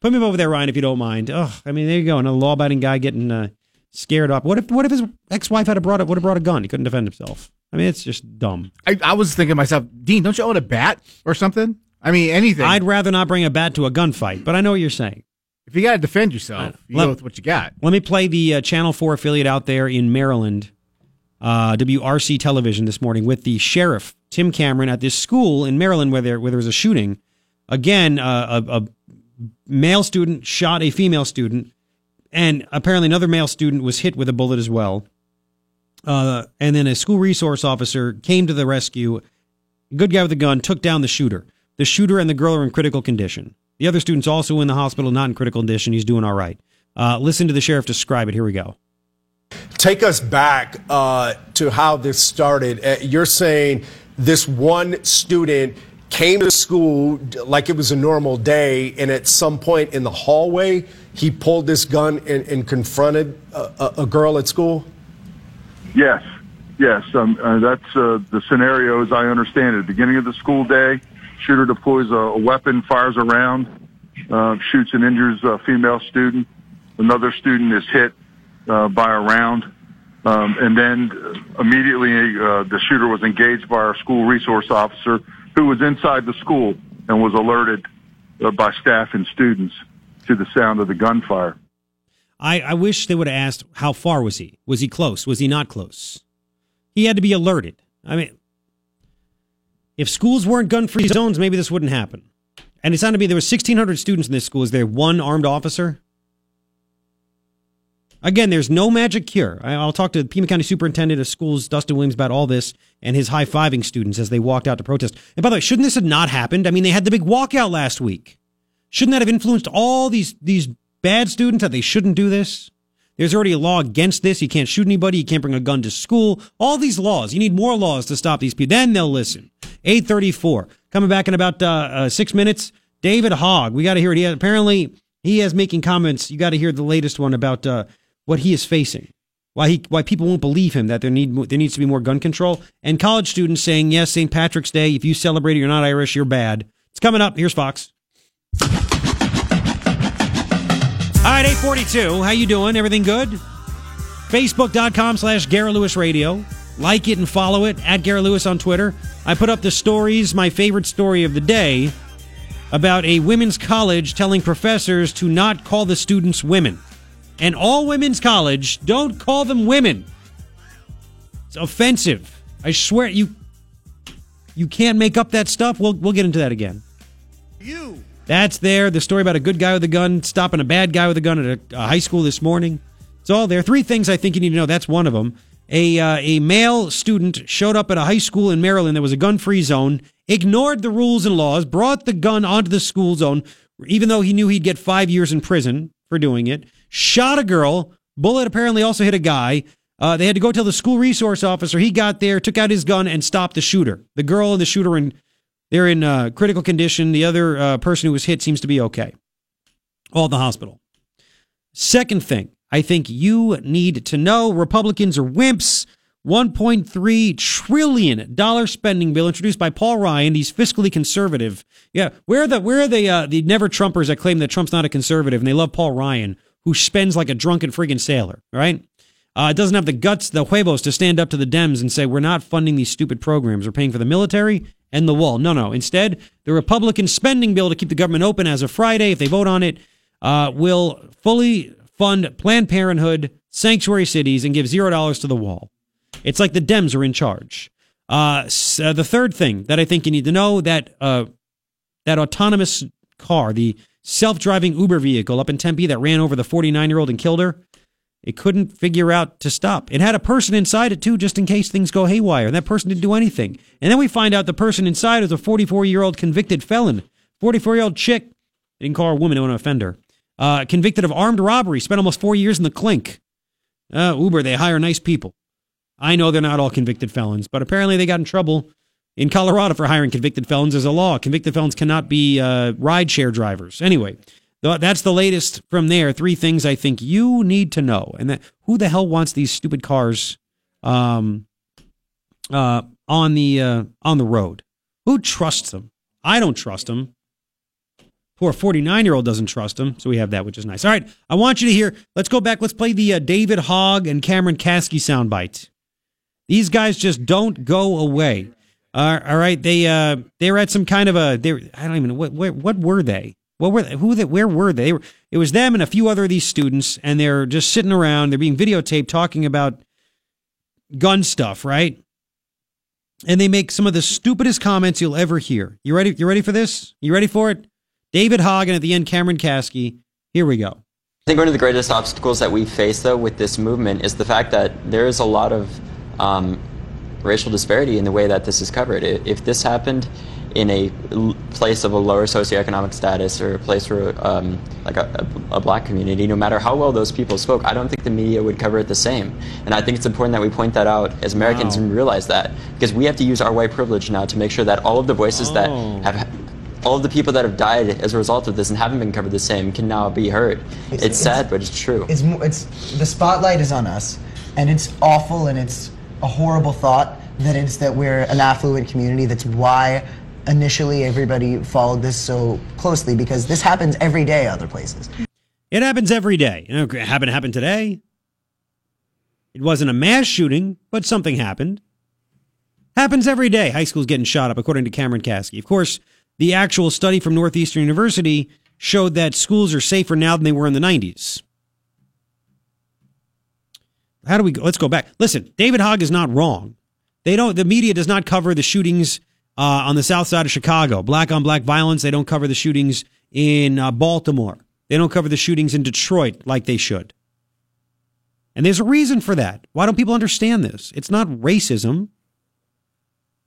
Put me over there, Ryan, if you don't mind. Oh, I mean, there you go. Another law-abiding guy getting uh, scared up. What if what if his ex-wife had brought would have brought a gun? He couldn't defend himself. I mean, it's just dumb. I, I was thinking to myself, Dean, don't you own a bat or something? I mean, anything. I'd rather not bring a bat to a gunfight, but I know what you're saying. if you got to defend yourself, you Let- go with what you got. Let me play the uh, Channel 4 affiliate out there in Maryland, uh, WRC television this morning with the sheriff, Tim Cameron, at this school in Maryland where there, where there was a shooting. Again, uh, a, a male student shot a female student, and apparently another male student was hit with a bullet as well. Uh, and then a school resource officer came to the rescue. Good guy with a gun took down the shooter. The shooter and the girl are in critical condition. The other student's also in the hospital, not in critical condition. He's doing all right. Uh, listen to the sheriff describe it. Here we go. Take us back uh, to how this started. Uh, you're saying this one student came to school like it was a normal day, and at some point in the hallway, he pulled this gun and, and confronted a, a, a girl at school? Yes, yes. Um, uh, that's uh, the scenario as I understand it. Beginning of the school day, shooter deploys a, a weapon, fires a round, uh, shoots and injures a female student. Another student is hit uh, by a round. Um, and then uh, immediately uh, the shooter was engaged by our school resource officer who was inside the school and was alerted uh, by staff and students to the sound of the gunfire. I, I wish they would have asked how far was he? Was he close? Was he not close? He had to be alerted. I mean, if schools weren't gun-free zones, maybe this wouldn't happen. And it sounded to me there were 1,600 students in this school. Is there one armed officer? Again, there's no magic cure. I'll talk to the Pima County Superintendent of Schools, Dustin Williams, about all this and his high fiving students as they walked out to protest. And by the way, shouldn't this have not happened? I mean, they had the big walkout last week. Shouldn't that have influenced all these these bad students that they shouldn't do this? There's already a law against this. You can't shoot anybody. You can't bring a gun to school. All these laws. You need more laws to stop these people. Then they'll listen. 834. Coming back in about uh, uh, six minutes. David Hogg. We got to hear it. He apparently, he is making comments. You got to hear the latest one about uh, what he is facing. Why he, why people won't believe him that there need there needs to be more gun control, and college students saying yes, St. Patrick's Day. If you celebrate it, you're not Irish, you're bad. It's coming up. Here's Fox. All right, 842. How you doing? Everything good? Facebook.com slash Garrett Lewis Radio. Like it and follow it at Garrett Lewis on Twitter. I put up the stories, my favorite story of the day, about a women's college telling professors to not call the students women. And all women's college, don't call them women. It's offensive. I swear you you can't make up that stuff. We'll we'll get into that again. You. That's there. The story about a good guy with a gun stopping a bad guy with a gun at a, a high school this morning. It's all there. Three things I think you need to know. That's one of them. A uh, a male student showed up at a high school in Maryland that was a gun-free zone, ignored the rules and laws, brought the gun onto the school zone, even though he knew he'd get five years in prison for doing it. Shot a girl. Bullet apparently also hit a guy. Uh, they had to go tell the school resource officer. He got there, took out his gun, and stopped the shooter. The girl and the shooter in they're in uh, critical condition. The other uh, person who was hit seems to be okay. All at the hospital. Second thing, I think you need to know Republicans are wimps. $1.3 trillion spending bill introduced by Paul Ryan. He's fiscally conservative. Yeah, where are the where are the uh, the never Trumpers that claim that Trump's not a conservative and they love Paul Ryan, who spends like a drunken friggin' sailor, right? Uh, doesn't have the guts, the huevos, to stand up to the Dems and say we're not funding these stupid programs. We're paying for the military and the wall. No, no. Instead, the Republican spending bill to keep the government open as of Friday, if they vote on it, uh, will fully fund Planned Parenthood, sanctuary cities, and give zero dollars to the wall. It's like the Dems are in charge. Uh, s- uh, the third thing that I think you need to know that uh, that autonomous car, the self-driving Uber vehicle up in Tempe that ran over the 49-year-old and killed her, It couldn't figure out to stop. It had a person inside it too, just in case things go haywire. And that person didn't do anything. And then we find out the person inside is a 44 year old convicted felon, 44 year old chick. They didn't call her a woman, they want to offend her. Uh, convicted of armed robbery, spent almost four years in the clink. Uh, Uber, they hire nice people. I know they're not all convicted felons, but apparently they got in trouble in Colorado for hiring convicted felons. as a law. Convicted felons cannot be uh, rideshare drivers. Anyway, that's the latest from there. Three things I think you need to know. And that who the hell wants these stupid cars um, uh, on the uh, on the road? Who trusts them? I don't trust them. Poor 49 year old doesn't trust him. So we have that, which is nice. All right. I want you to hear. Let's go back. Let's play the uh, David Hogg and Cameron Kasky soundbite. These guys just don't go away. Uh, all right. They uh, they were at some kind of a. They I don't even know what, what were they? What were they? Who? They, where were they? they were, it was them and a few other of these students, and they're just sitting around. They're being videotaped talking about gun stuff, right? And they make some of the stupidest comments you'll ever hear. You ready? You ready for this? You ready for it? David Hogg and at the end, Cameron Kasky. Here we go. I think one of the greatest obstacles that we face, though, with this movement is the fact that there is a lot of um, racial disparity in the way that this is covered. If this happened in a place of a lower socioeconomic status or a place where, um, like a, a, black community, no matter how well those people spoke, I don't think the media would cover it the same. And I think it's important that we point that out as Americans wow. and realize that because we have to use our white privilege now to make sure that all of the voices oh. that have all of the people that have died as a result of this and haven't been covered the same can now be heard. It's, it's sad, but it's true. It's, it's the spotlight is on us, and it's awful, and it's a horrible thought that it's that we're an affluent community. That's why initially everybody followed this so closely because this happens every day other places. It happens every day. You know, it happened to happen today. It wasn't a mass shooting, but something happened. Happens every day. High school's getting shot up, according to Cameron Kasky. Of course, the actual study from Northeastern University showed that schools are safer now than they were in the 90s. How do we go? Let's go back. Listen, David Hogg is not wrong. They don't. The media does not cover the shootings uh, on the south side of Chicago. Black on black violence. They don't cover the shootings in uh, Baltimore. They don't cover the shootings in Detroit like they should. And there's a reason for that. Why don't people understand this? It's not racism.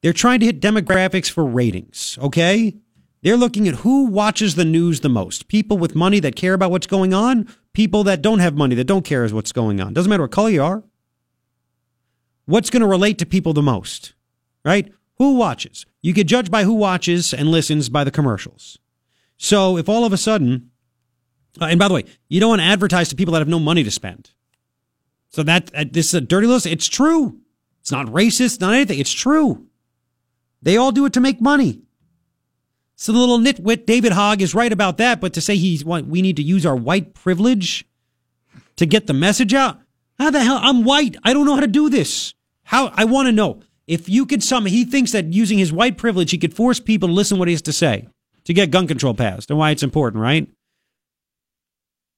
They're trying to hit demographics for ratings, okay? They're looking at who watches the news the most. People with money that care about what's going on, people that don't have money that don't care as what's going on. Doesn't matter what color you are. What's going to relate to people the most, right? Who watches? You get judged by who watches and listens by the commercials. So if all of a sudden, uh, and by the way, you don't want to advertise to people that have no money to spend. So that uh, this is a dirty list. It's true. It's not racist, not anything. It's true. They all do it to make money. So the little nitwit David Hogg is right about that, but to say he's we need to use our white privilege to get the message out. How the hell? I'm white. I don't know how to do this. How? I want to know if you could some. He thinks that using his white privilege, he could force people to listen to what he has to say to get gun control passed and why it's important, right?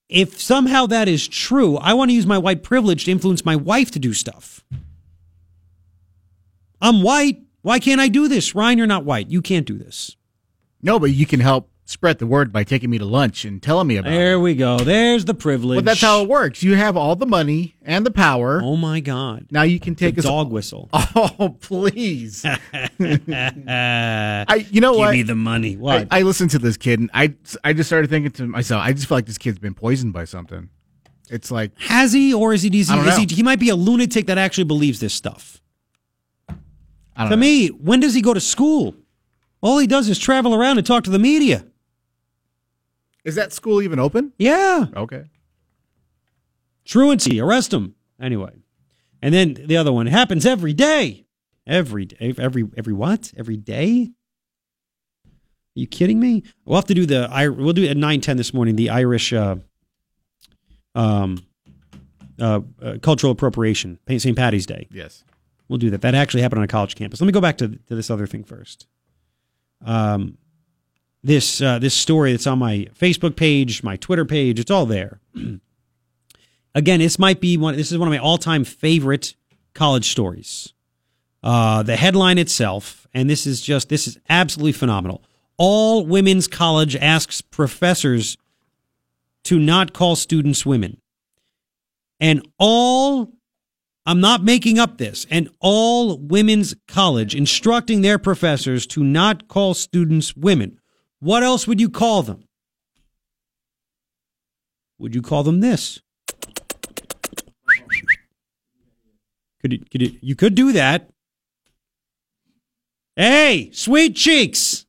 If somehow that is true, I want to use my white privilege to influence my wife to do stuff. I'm white. Why can't I do this? Ryan, you're not white. You can't do this. No, but you can help spread the word by taking me to lunch and telling me about there it. There we go. There's the privilege. But that's how it works. You have all the money and the power. Oh my God. Now you can take a dog whistle. Oh, please. I, you know Give what? Give me the money. What? I, I listened to this kid and I, I just started thinking to myself, I just feel like this kid's been poisoned by something. It's like. Has he or is he, is he, is he, he might be a lunatic that actually believes this stuff. to know. me, when does he go to school? All he does is travel around and talk to the media. Is that school even open? Yeah. Okay. Truancy, arrest them. Anyway. And then the other one happens every day. Every day. Every every what? Every day? Are you kidding me? We'll have to do the we'll do it at 9:10 this morning the Irish uh, um uh, uh, cultural appropriation, St. Patty's Day. Yes. We'll do that. That actually happened on a college campus. Let me go back to, to this other thing first. Um, this uh, this story that's on my Facebook page, my Twitter page. It's all there. Again, this might be one. This is one of my all time favorite college stories. Uh, the headline itself, and this is just this is absolutely phenomenal. All women's college asks professors to not call students women. and all I'm not making up this, and all women's college instructing their professors to not call students women. What else would you call them? Would you call them this? Could you, could you, you could do that. Hey, sweet cheeks.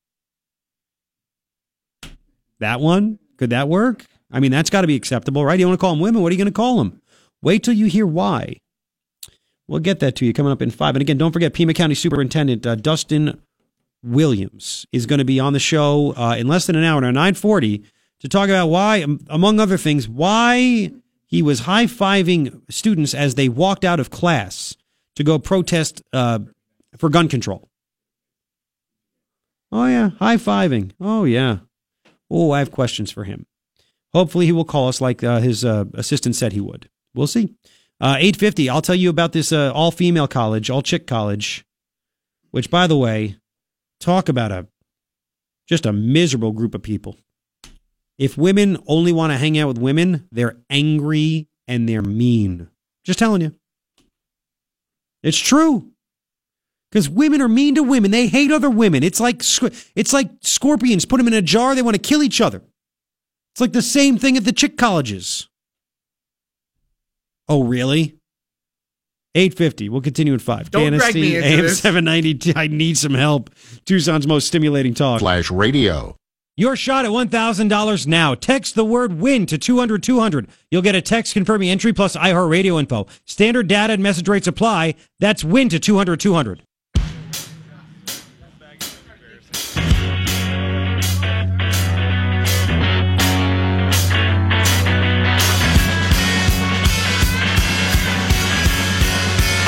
That one? Could that work? I mean, that's got to be acceptable, right? You want to call them women? What are you going to call them? Wait till you hear why. We'll get that to you coming up in five. And again, don't forget, Pima County Superintendent uh, Dustin Williams is going to be on the show uh, in less than an hour, now 940, to talk about why, among other things, why he was high fiving students as they walked out of class to go protest uh, for gun control. Oh, yeah, high fiving. Oh, yeah. Oh, I have questions for him. Hopefully, he will call us like uh, his uh, assistant said he would. We'll see. Uh, 850, I'll tell you about this uh, all female college, all chick college, which, by the way, talk about a just a miserable group of people. If women only want to hang out with women, they're angry and they're mean. Just telling you. It's true. Because women are mean to women. They hate other women. It's like it's like scorpions. Put them in a jar. They want to kill each other. It's like the same thing at the chick colleges. Oh, really? 850. We'll continue at 5. Don't KNST, drag me into AM this. 790. I need some help. Tucson's most stimulating talk. Flash Radio. Your shot at $1,000 now. Text the word WIN to 200 200. You'll get a text confirming entry plus iHeartRadio info. Standard data and message rates apply. That's WIN to 200 200.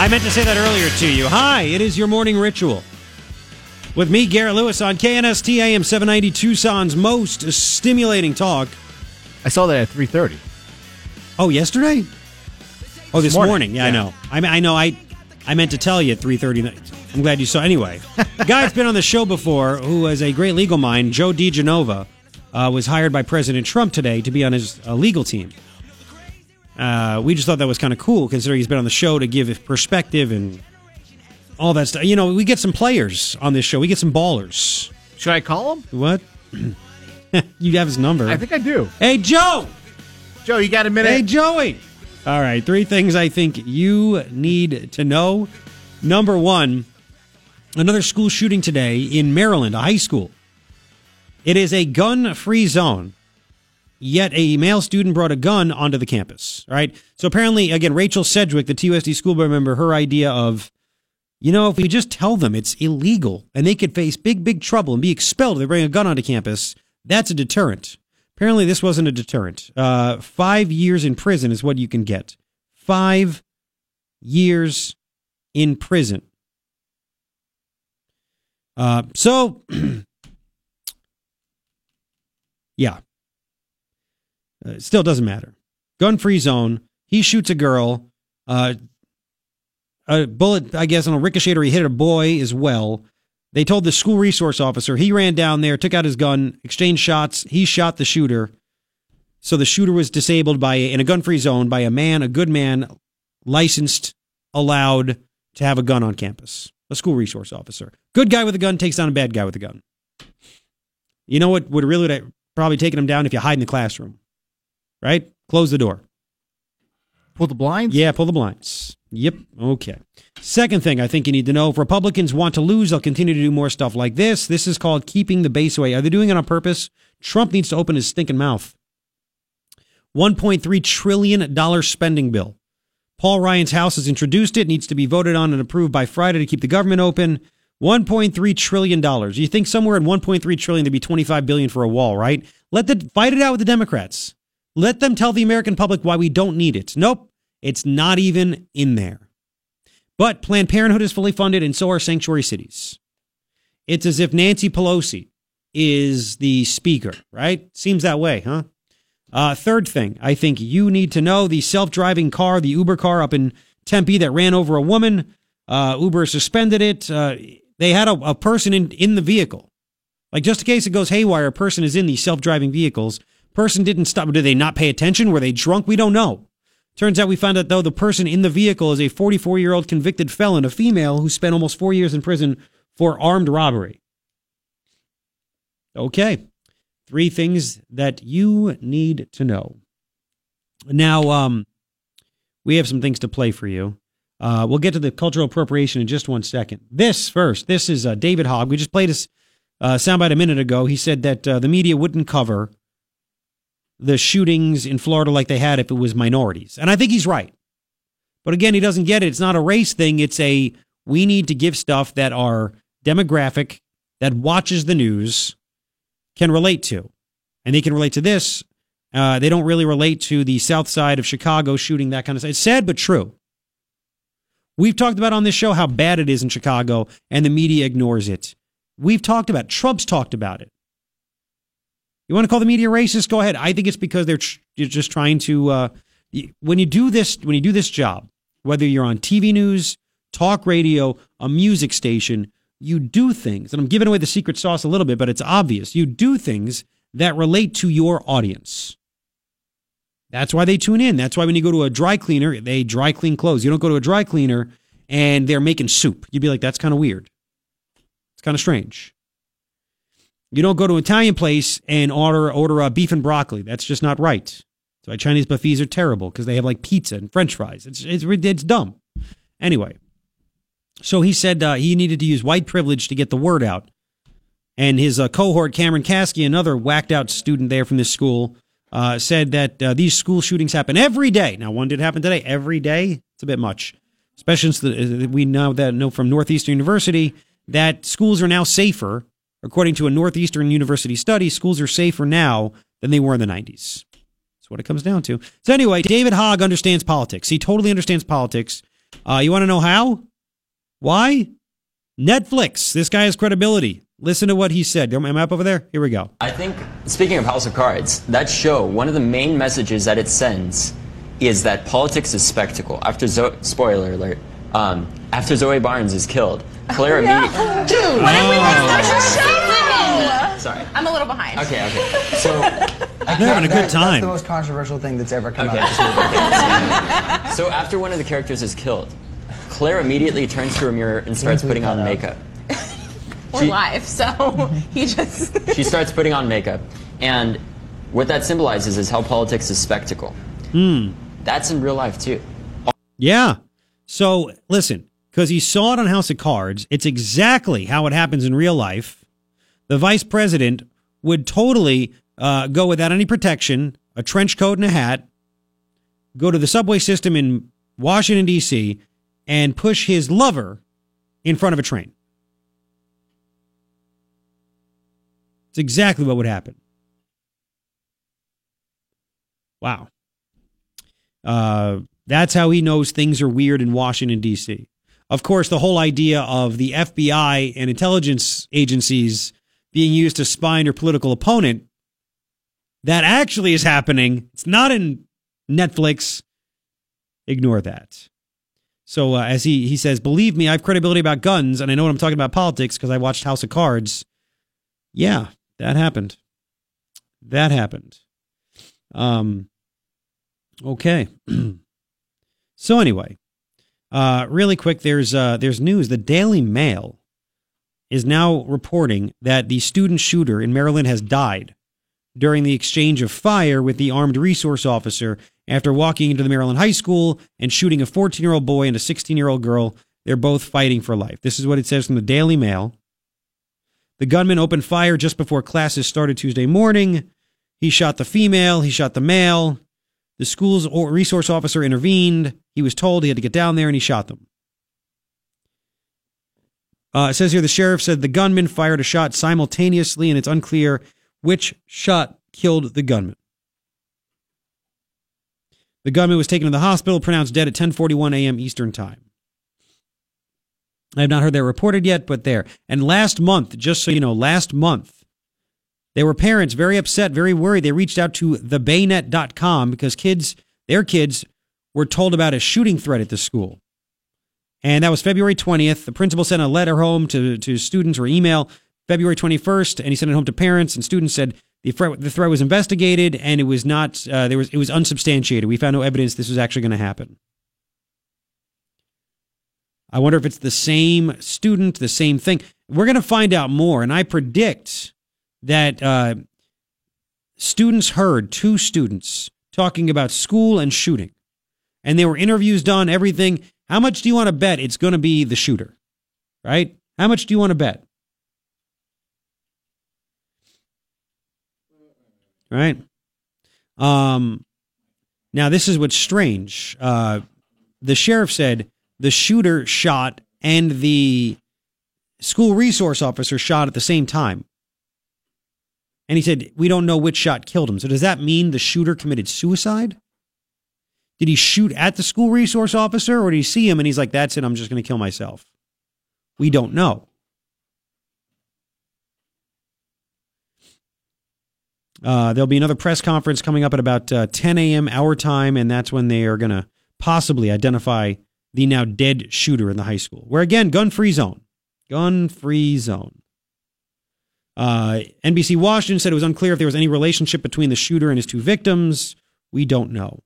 I meant to say that earlier to you. Hi, it is your morning ritual. With me, Garrett Lewis, on KNST AM 790 Tucson's most stimulating talk. I saw that at 3.30. Oh, yesterday? Oh, this morning. morning. Yeah, yeah, I know. I mean, I know. I I meant to tell you at 3.30. I'm glad you saw. Anyway, the guy's been on the show before who is a great legal mind, Joe DiGenova, uh, was hired by President Trump today to be on his uh, legal team. Uh, we just thought that was kind of cool considering he's been on the show to give perspective and all that stuff. You know, we get some players on this show. We get some ballers. Should I call him? What? you have his number. I think I do. Hey, Joe. Joe, you got a minute? Hey, Joey. All right, three things I think you need to know. Number one, another school shooting today in Maryland, a high school. It is a gun free zone yet a male student brought a gun onto the campus. Right. So apparently, again, Rachel Sedgwick, the TUSD school board member, her idea of, you know, if we just tell them it's illegal and they could face big, big trouble and be expelled if they bring a gun onto campus, that's a deterrent. Apparently, this wasn't a deterrent. Uh, five years in prison is what you can get. Five years in prison. Uh, so, yeah, uh, still doesn't matter. Gun free zone. He shoots a girl. Uh, a bullet, I guess, on a ricochet or he hit a boy as well. They told the school resource officer he ran down there, took out his gun, exchanged shots. He shot the shooter. So the shooter was disabled by in a gun free zone by a man, a good man, licensed, allowed to have a gun on campus. A school resource officer. Good guy with a gun takes down a bad guy with a gun. You know what would really probably taken him down if you hide in the classroom right? Close the door. Pull the blinds? Yeah, pull the blinds. Yep. Okay. Second thing I think you need to know if Republicans want to lose, they'll continue to do more stuff like this. This is called keeping the base away. Are they doing it on purpose? Trump needs to open his stinking mouth. $1.3 trillion spending bill. Paul Ryan's House has introduced it, needs to be voted on and approved by Friday to keep the government open. $1.3 trillion. You think somewhere in 1.3 trillion there'd be 25 billion for a wall, right? Let the fight it out with the Democrats. Let them tell the American public why we don't need it. Nope, it's not even in there. But Planned Parenthood is fully funded, and so are sanctuary cities. It's as if Nancy Pelosi is the speaker, right? Seems that way, huh? Uh, third thing, I think you need to know the self driving car, the Uber car up in Tempe that ran over a woman. Uh, Uber suspended it. Uh, they had a, a person in, in the vehicle. Like, just in case it goes haywire, a person is in these self driving vehicles. Person didn't stop. Did they not pay attention? Were they drunk? We don't know. Turns out we found out, though, the person in the vehicle is a 44 year old convicted felon, a female who spent almost four years in prison for armed robbery. Okay. Three things that you need to know. Now, um, we have some things to play for you. Uh, we'll get to the cultural appropriation in just one second. This first, this is uh, David Hogg. We just played his uh, soundbite a minute ago. He said that uh, the media wouldn't cover the shootings in Florida like they had if it was minorities. And I think he's right. But again, he doesn't get it. It's not a race thing. It's a we need to give stuff that our demographic that watches the news can relate to. And they can relate to this. Uh, they don't really relate to the south side of Chicago shooting, that kind of stuff. It's sad but true. We've talked about on this show how bad it is in Chicago, and the media ignores it. We've talked about. Trump's talked about it. You want to call the media racist? Go ahead. I think it's because they're tr- just trying to. Uh, when you do this, when you do this job, whether you're on TV news, talk radio, a music station, you do things, and I'm giving away the secret sauce a little bit, but it's obvious. You do things that relate to your audience. That's why they tune in. That's why when you go to a dry cleaner, they dry clean clothes. You don't go to a dry cleaner and they're making soup. You'd be like, that's kind of weird. It's kind of strange. You don't go to an Italian place and order order a beef and broccoli. That's just not right. That's why Chinese buffets are terrible because they have like pizza and French fries. It's it's it's dumb. Anyway, so he said uh, he needed to use white privilege to get the word out, and his uh, cohort Cameron Kasky, another whacked out student there from this school, uh, said that uh, these school shootings happen every day. Now, one did happen today. Every day, it's a bit much, especially since the, uh, we know that know from Northeastern University that schools are now safer. According to a Northeastern University study, schools are safer now than they were in the 90s. That's what it comes down to. So anyway, David Hogg understands politics. He totally understands politics. Uh, you want to know how? Why? Netflix. This guy has credibility. Listen to what he said. Am I up over there? Here we go. I think, speaking of House of Cards, that show, one of the main messages that it sends is that politics is spectacle. After, Zo- spoiler alert, um, after Zoe Barnes is killed, Claire yeah. immediately. Dude, when did we watch that show? Sorry. I'm a little behind. Okay, okay. So, They're having a good That's time. the most controversial thing that's ever come Okay. out of this movie. so after one of the characters is killed, Claire immediately turns to a mirror and starts putting on out. makeup. We're She- live, so he just. She starts putting on makeup, and what that symbolizes is how politics is spectacle. Hmm. That's in real life too. Yeah. So listen, because he saw it on House of Cards, it's exactly how it happens in real life. The vice president would totally uh, go without any protection, a trench coat and a hat, go to the subway system in Washington, D.C., and push his lover in front of a train. It's exactly what would happen. Wow. Uh, that's how he knows things are weird in Washington, D.C. Of course, the whole idea of the FBI and intelligence agencies being used to spy on your political opponent, that actually is happening. It's not in Netflix. Ignore that. So, uh, as he, he says, believe me, I have credibility about guns, and I know what I'm talking about politics because I watched House of Cards. Yeah, that happened. That happened. Um, okay. so anyway, uh, really quick, there's uh, there's news. The Daily Mail is now reporting that the student shooter in Maryland has died during the exchange of fire with the armed resource officer after walking into the Maryland high school and shooting a 14 year old boy and a 16 year old girl. They're both fighting for life. This is what it says from the Daily Mail. The gunman opened fire just before classes started Tuesday morning. He shot the female, he shot the male. The school's resource officer intervened. He was told he had to get down there and he shot them. Uh, it says here the sheriff said the gunman fired a shot simultaneously and it's unclear which shot killed the gunman. The gunman was taken to the hospital, pronounced dead at 10:41 a.m. Eastern Time. I have not heard that reported yet, but there. And last month, just so you know, last month, there were parents very upset, very worried. They reached out to thebaynet.com because kids, their kids, were told about a shooting threat at the school. And that was February 20th. The principal sent a letter home to, to students or email February 21st, and he sent it home to parents. And students said, The threat, the threat was investigated, and it was not. Uh, there was it was unsubstantiated. We found no evidence this was actually going to happen. I wonder if it's the same student, the same thing. We're going to find out more, and I predict that uh, students heard two students talking about school and shooting, and there were interviews done, everything. How much do you want to bet it's going to be the shooter? Right? How much do you want to bet? Right? Um, now, this is what's strange. Uh, the sheriff said the shooter shot and the school resource officer shot at the same time. And he said, We don't know which shot killed him. So, does that mean the shooter committed suicide? Did he shoot at the school resource officer or did he see him and he's like, That's it, I'm just going to kill myself? We don't know. Uh, there'll be another press conference coming up at about uh, 10 a.m. our time, and that's when they are going to possibly identify the now dead shooter in the high school. Where again, gun free zone. Gun free zone. Uh, NBC Washington said it was unclear if there was any relationship between the shooter and his two victims. We don't know.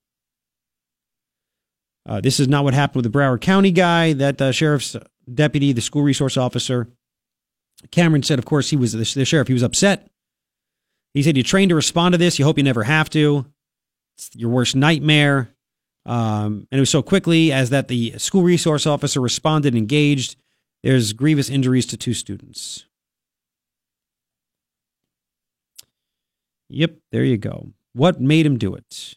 Uh, this is not what happened with the Broward County guy, that uh, sheriff's deputy, the school resource officer. Cameron said, of course, he was the, the sheriff. He was upset. He said, You trained to respond to this. You hope you never have to. It's your worst nightmare. Um, and it was so quickly as that the school resource officer responded and engaged. There's grievous injuries to two students. Yep, there you go. What made him do it?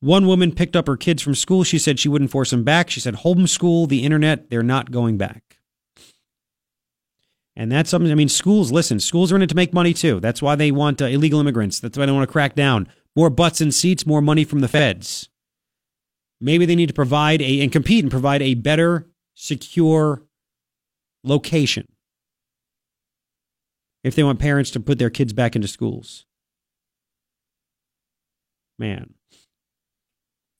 One woman picked up her kids from school. She said she wouldn't force them back. She said, homeschool, the internet, they're not going back. And that's something, I mean, schools, listen, schools are in it to make money too. That's why they want uh, illegal immigrants. That's why they want to crack down. More butts and seats, more money from the feds. Maybe they need to provide a, and compete and provide a better, secure location if they want parents to put their kids back into schools. Man.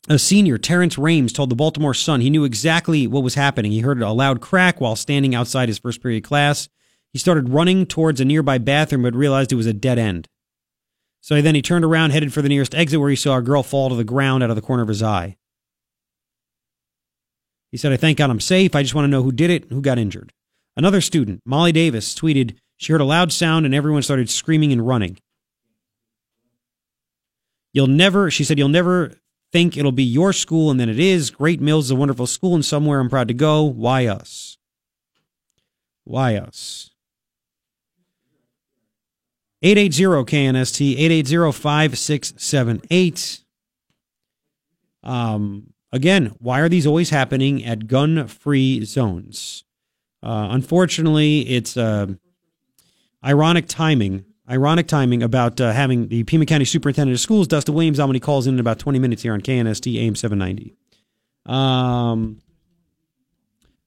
A senior, Terrence Rames, told the Baltimore Sun he knew exactly what was happening. He heard a loud crack while standing outside his first period class. He started running towards a nearby bathroom, but realized it was a dead end. So then he turned around, headed for the nearest exit, where he saw a girl fall to the ground out of the corner of his eye. He said, I thank God I'm safe. I just want to know who did it and who got injured. Another student, Molly Davis, tweeted, She heard a loud sound and everyone started screaming and running. You'll never, she said, you'll never think it'll be your school, and then it is. Great Mills is a wonderful school and somewhere I'm proud to go. Why us? Why us? 880 KNST, 880 5678. Um, again, why are these always happening at gun free zones? Uh, unfortunately, it's uh, ironic timing. Ironic timing about uh, having the Pima County Superintendent of Schools, Dustin Williams, on when he calls in in about 20 minutes here on KNST AM 790. Um,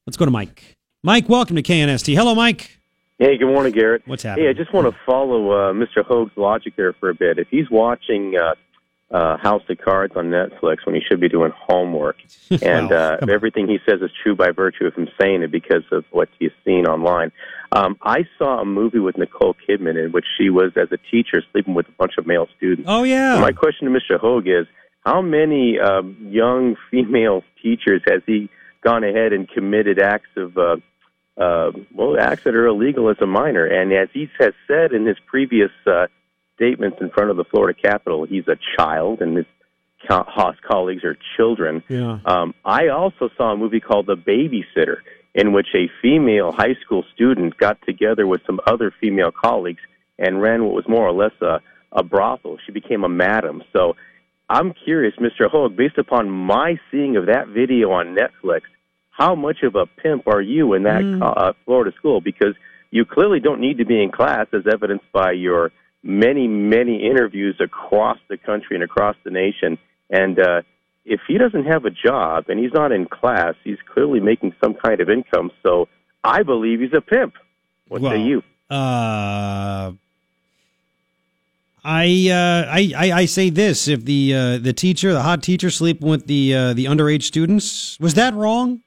let's go to Mike. Mike, welcome to KNST. Hello, Mike. Hey, good morning, Garrett. What's happening? Hey, I just want to follow uh, Mr. Hoag's logic there for a bit. If he's watching uh, uh, House of Cards on Netflix when he should be doing homework, and uh, everything he says is true by virtue of him saying it because of what he's seen online. Um, I saw a movie with Nicole Kidman in which she was, as a teacher, sleeping with a bunch of male students. Oh, yeah. So my question to Mr. Hogue is, how many um, young female teachers has he gone ahead and committed acts of, uh, uh, well, acts that are illegal as a minor? And as he has said in his previous uh, statements in front of the Florida Capitol, he's a child, and his Haas colleagues are children. Yeah. Um, I also saw a movie called The Babysitter, in which a female high school student got together with some other female colleagues and ran what was more or less a, a brothel. She became a madam. So I'm curious, Mr. Hoag, based upon my seeing of that video on Netflix, how much of a pimp are you in that Mm. uh, Florida school? Because you clearly don't need to be in class, as evidenced by your many, many interviews across the country and across the nation. And uh, if he doesn't have a job and he's not in class, he's clearly making some kind of income. So I believe he's a pimp. What Well, say you? Uh, I, uh, I I I say this: if the uh, the teacher, the hot teacher, sleeping with the uh, the underage students, was that wrong?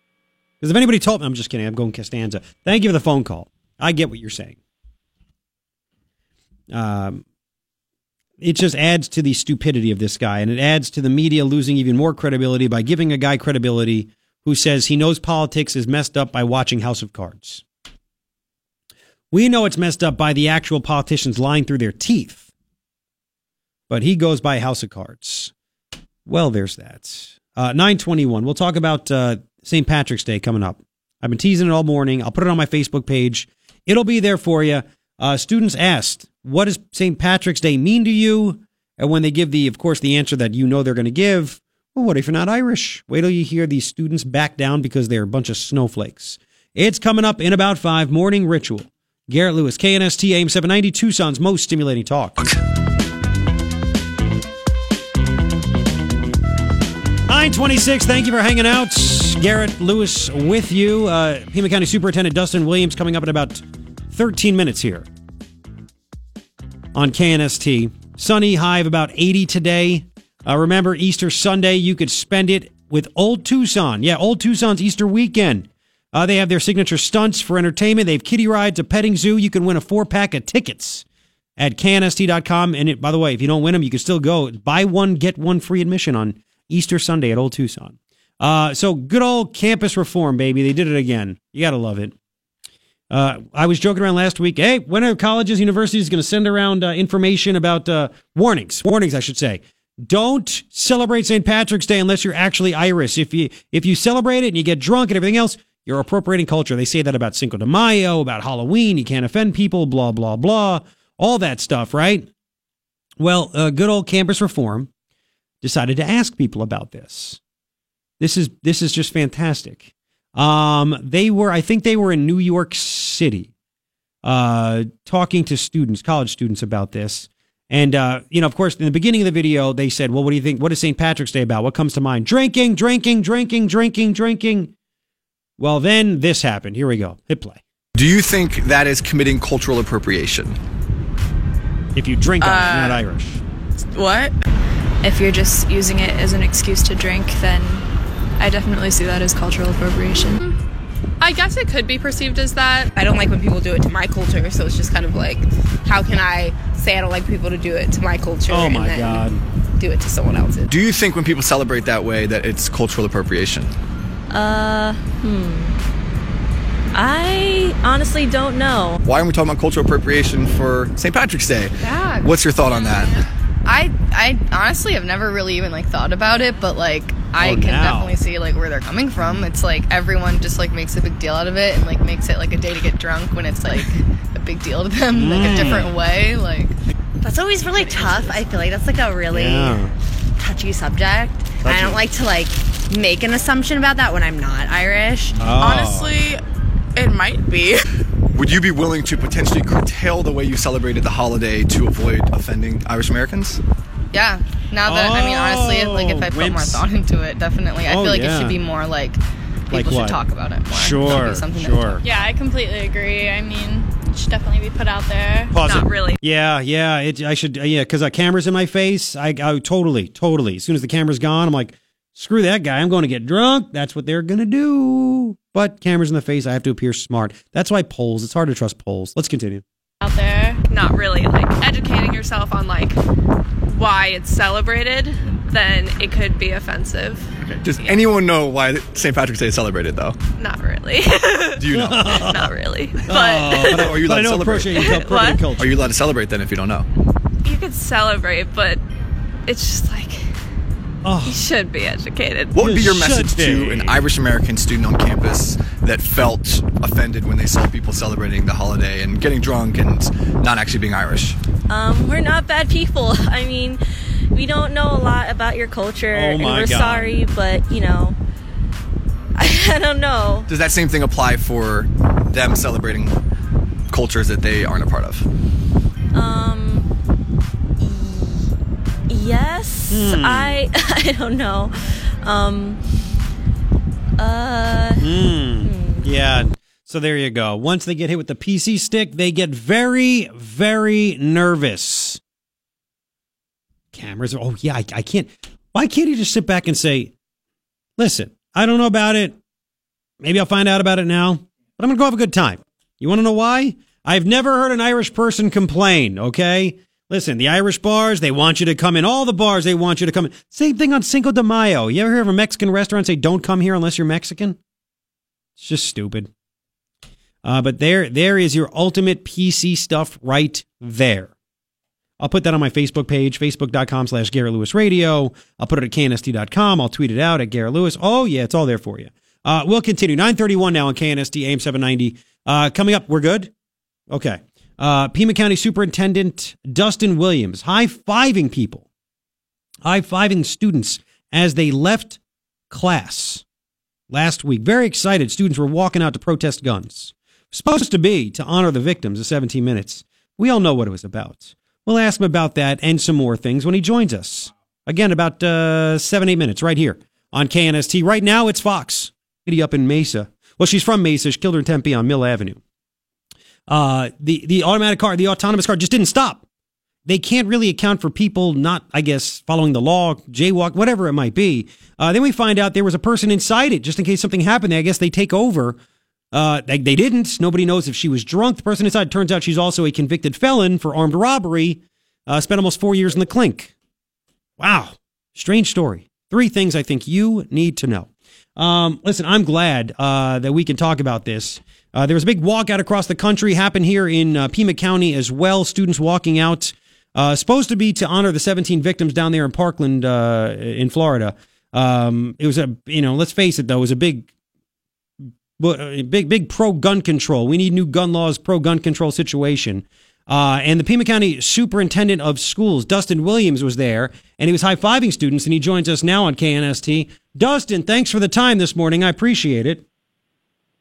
Because if anybody told me, I'm just kidding. I'm going Costanza. Thank you for the phone call. I get what you're saying. Um, it just adds to the stupidity of this guy, and it adds to the media losing even more credibility by giving a guy credibility who says he knows politics is messed up by watching House of Cards. We know it's messed up by the actual politicians lying through their teeth, but he goes by House of Cards. Well, there's that. Uh, 921. We'll talk about uh, St. Patrick's Day coming up. I've been teasing it all morning. I'll put it on my Facebook page. It'll be there for you. Uh, students asked, what does St. Patrick's Day mean to you? And when they give the, of course, the answer that you know they're going to give, well, what if you're not Irish? Wait till you hear these students back down because they're a bunch of snowflakes. It's coming up in about five. Morning Ritual. Garrett Lewis, KNST AM 790, Tucson's most stimulating talk. 926, thank you for hanging out. Garrett Lewis with you. Uh, Pima County Superintendent Dustin Williams coming up in about 13 minutes here on KNST. Sunny high of about 80 today. Uh, remember, Easter Sunday, you could spend it with Old Tucson. Yeah, Old Tucson's Easter weekend. Uh, they have their signature stunts for entertainment. They have kiddie rides, a petting zoo. You can win a four pack of tickets at knst.com. And it, by the way, if you don't win them, you can still go. Buy one, get one free admission on Easter Sunday at Old Tucson. Uh, so good old campus reform, baby. They did it again. You got to love it. Uh, I was joking around last week. Hey, when are colleges, universities going to send around uh, information about uh, warnings? Warnings, I should say. Don't celebrate St. Patrick's Day unless you're actually Irish. If you if you celebrate it and you get drunk and everything else, you're appropriating culture. They say that about Cinco de Mayo, about Halloween. You can't offend people. Blah blah blah. All that stuff, right? Well, uh, good old campus reform decided to ask people about this. This is this is just fantastic. Um, they were, I think, they were in New York City, uh, talking to students, college students, about this. And uh, you know, of course, in the beginning of the video, they said, "Well, what do you think? What is St. Patrick's Day about? What comes to mind? Drinking, drinking, drinking, drinking, drinking." Well, then this happened. Here we go. Hit play. Do you think that is committing cultural appropriation? If you drink, uh, you're not Irish. What? If you're just using it as an excuse to drink, then I definitely see that as cultural appropriation. I guess it could be perceived as that. I don't like when people do it to my culture, so it's just kind of like, how can I say I don't like people to do it to my culture? Oh my god! Do it to someone else's. Do you think when people celebrate that way that it's cultural appropriation? Uh, hmm. I honestly don't know. Why are we talking about cultural appropriation for St. Patrick's Day? Yeah. What's your thought on that? I I honestly have never really even like thought about it, but like I Oh, can now. definitely see like where they're coming from. It's like everyone just like makes a big deal out of it and like makes it like a day to get drunk when it's like a big deal to them, like a Mm. different way. Like That's always really tough. I feel like that's like a really Yeah. touchy subject. I don't like to like make an assumption about that when I'm not Irish. Oh. Honestly, it might be. Would you be willing to potentially curtail the way you celebrated the holiday to avoid offending Irish Americans? yeah. Now that I mean honestly, like if I put more wimps. thought into it, definitely. I Oh, feel like it should be more like people Like should talk about it more. It should Sure, be something that sure. Yeah, I completely agree. I mean, it should definitely be put out there. Pause Not it. really. Yeah, yeah. It, I should. Yeah, because uh, cameras in my face. I, I totally, totally. As soon as the camera's gone, I'm like, screw that guy. I'm going to get drunk. That's what they're gonna do. But cameras in the face, I have to appear smart. That's why polls. It's hard to trust polls. Let's continue. Out there. Not really. Like educating yourself on like why it's celebrated, then it could be offensive. Okay. Does anyone know why St. Patrick's Day is celebrated, though? Not really. Do you know? Not really. But oh, But are you But allowed to celebrate? appropriating cul- appropriating What? culture. Are you allowed to celebrate then if you don't know? you could celebrate, but it's just like Oh. you should be educated. What would be your should message to an Irish American student on campus that felt offended when they saw people celebrating the holiday and getting drunk and not actually being Irish? Um, we're not bad people. I mean, we don't know a lot about your culture, Oh and my we're God. sorry, but you know, I don't know. Does that same thing apply for them celebrating cultures that they aren't a part of? Um, y- yes, Hmm. I I don't know. Um, uh, Hmm. Yeah. So there you go. Once they get hit with the PC stick, they get very, very nervous. Cameras. Oh yeah, I, I can't. Why can't he just sit back and say, "Listen, I don't know about it. Maybe I'll find out about it now, but I'm gonna go have a good time." You want to know why? I've never heard an Irish person complain. Okay, Listen, the Irish bars, they want you to come in. All the bars, they want you to come in. Same thing on Cinco de Mayo. You ever hear of a Mexican restaurant say, don't come here unless you're Mexican? It's just stupid. Uh, but there, there is your ultimate PC stuff right there. I'll put that on my Facebook page, facebook.com slash Garrett Lewis Radio. I'll put it at knst.com. I'll tweet it out at Garrett Lewis. Oh, yeah, it's all there for you. Uh, we'll continue. 931 now on KNST AM 790. Uh, coming up, we're good? Okay. Uh, Pima County Superintendent Dustin Williams high fiving people, high fiving students as they left class last week. Very excited. Students were walking out to protest guns. Supposed to be to honor the victims of 17 minutes. We all know what it was about. We'll ask him about that and some more things when he joins us. Again, about uh, seven, eight minutes right here on KNST. Right now, it's Fox. Lady up in Mesa. Well, she's from Mesa. She killed her in Tempe on Mill Avenue uh, the the automatic car, the autonomous car, just didn't stop. They can't really account for people not, I guess, following the law, jaywalk, whatever it might be. Uh, then we find out there was a person inside it, just in case something happened. I guess they take over. Uh, they, they didn't. Nobody knows if she was drunk. The person inside turns out she's also a convicted felon for armed robbery. Uh, spent almost four years in the clink. Wow, strange story. Three things I think you need to know. Um, listen, I'm glad uh, that we can talk about this. Uh, there was a big walkout across the country, happened here in uh, Pima County as well. Students walking out, uh, supposed to be to honor the 17 victims down there in Parkland, uh, in Florida. Um, it was a, you know, let's face it though, it was a big, uh, big, big pro gun control. We need new gun laws, pro gun control situation. Uh, and the Pima County Superintendent of Schools, Dustin Williams, was there, and he was high fiving students, and he joins us now on KNST. Dustin, thanks for the time this morning. I appreciate it.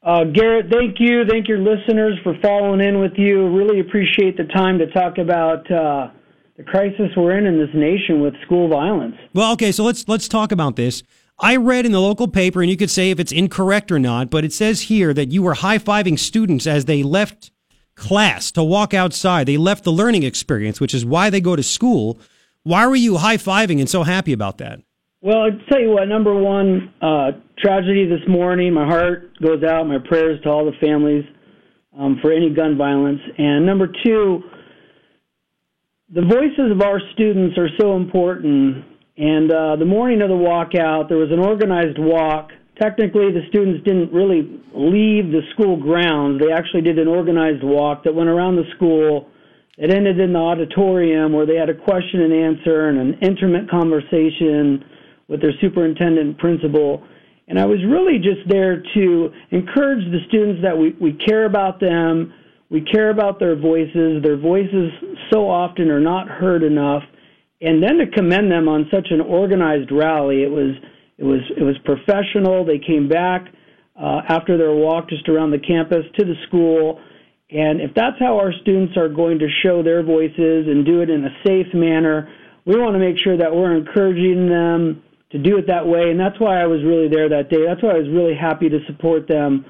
Uh, Garrett, thank you. Thank your listeners for following in with you. Really appreciate the time to talk about uh, the crisis we're in in this nation with school violence. Well, okay, so let's let's talk about this. I read in the local paper, and you could say if it's incorrect or not, but it says here that you were high fiving students as they left class to walk outside. They left the learning experience, which is why they go to school. Why were you high fiving and so happy about that? Well, I'll tell you what, number one, uh, tragedy this morning. My heart goes out, my prayers to all the families um, for any gun violence. And number two, the voices of our students are so important. And uh, the morning of the walkout, there was an organized walk. Technically, the students didn't really leave the school grounds. They actually did an organized walk that went around the school. It ended in the auditorium where they had a question and answer and an intimate conversation with their superintendent and principal. And I was really just there to encourage the students that we, we care about them, we care about their voices. Their voices so often are not heard enough. And then to commend them on such an organized rally, it was it was it was professional. They came back uh, after their walk just around the campus to the school. And if that's how our students are going to show their voices and do it in a safe manner, we want to make sure that we're encouraging them to do it that way. And that's why I was really there that day. That's why I was really happy to support them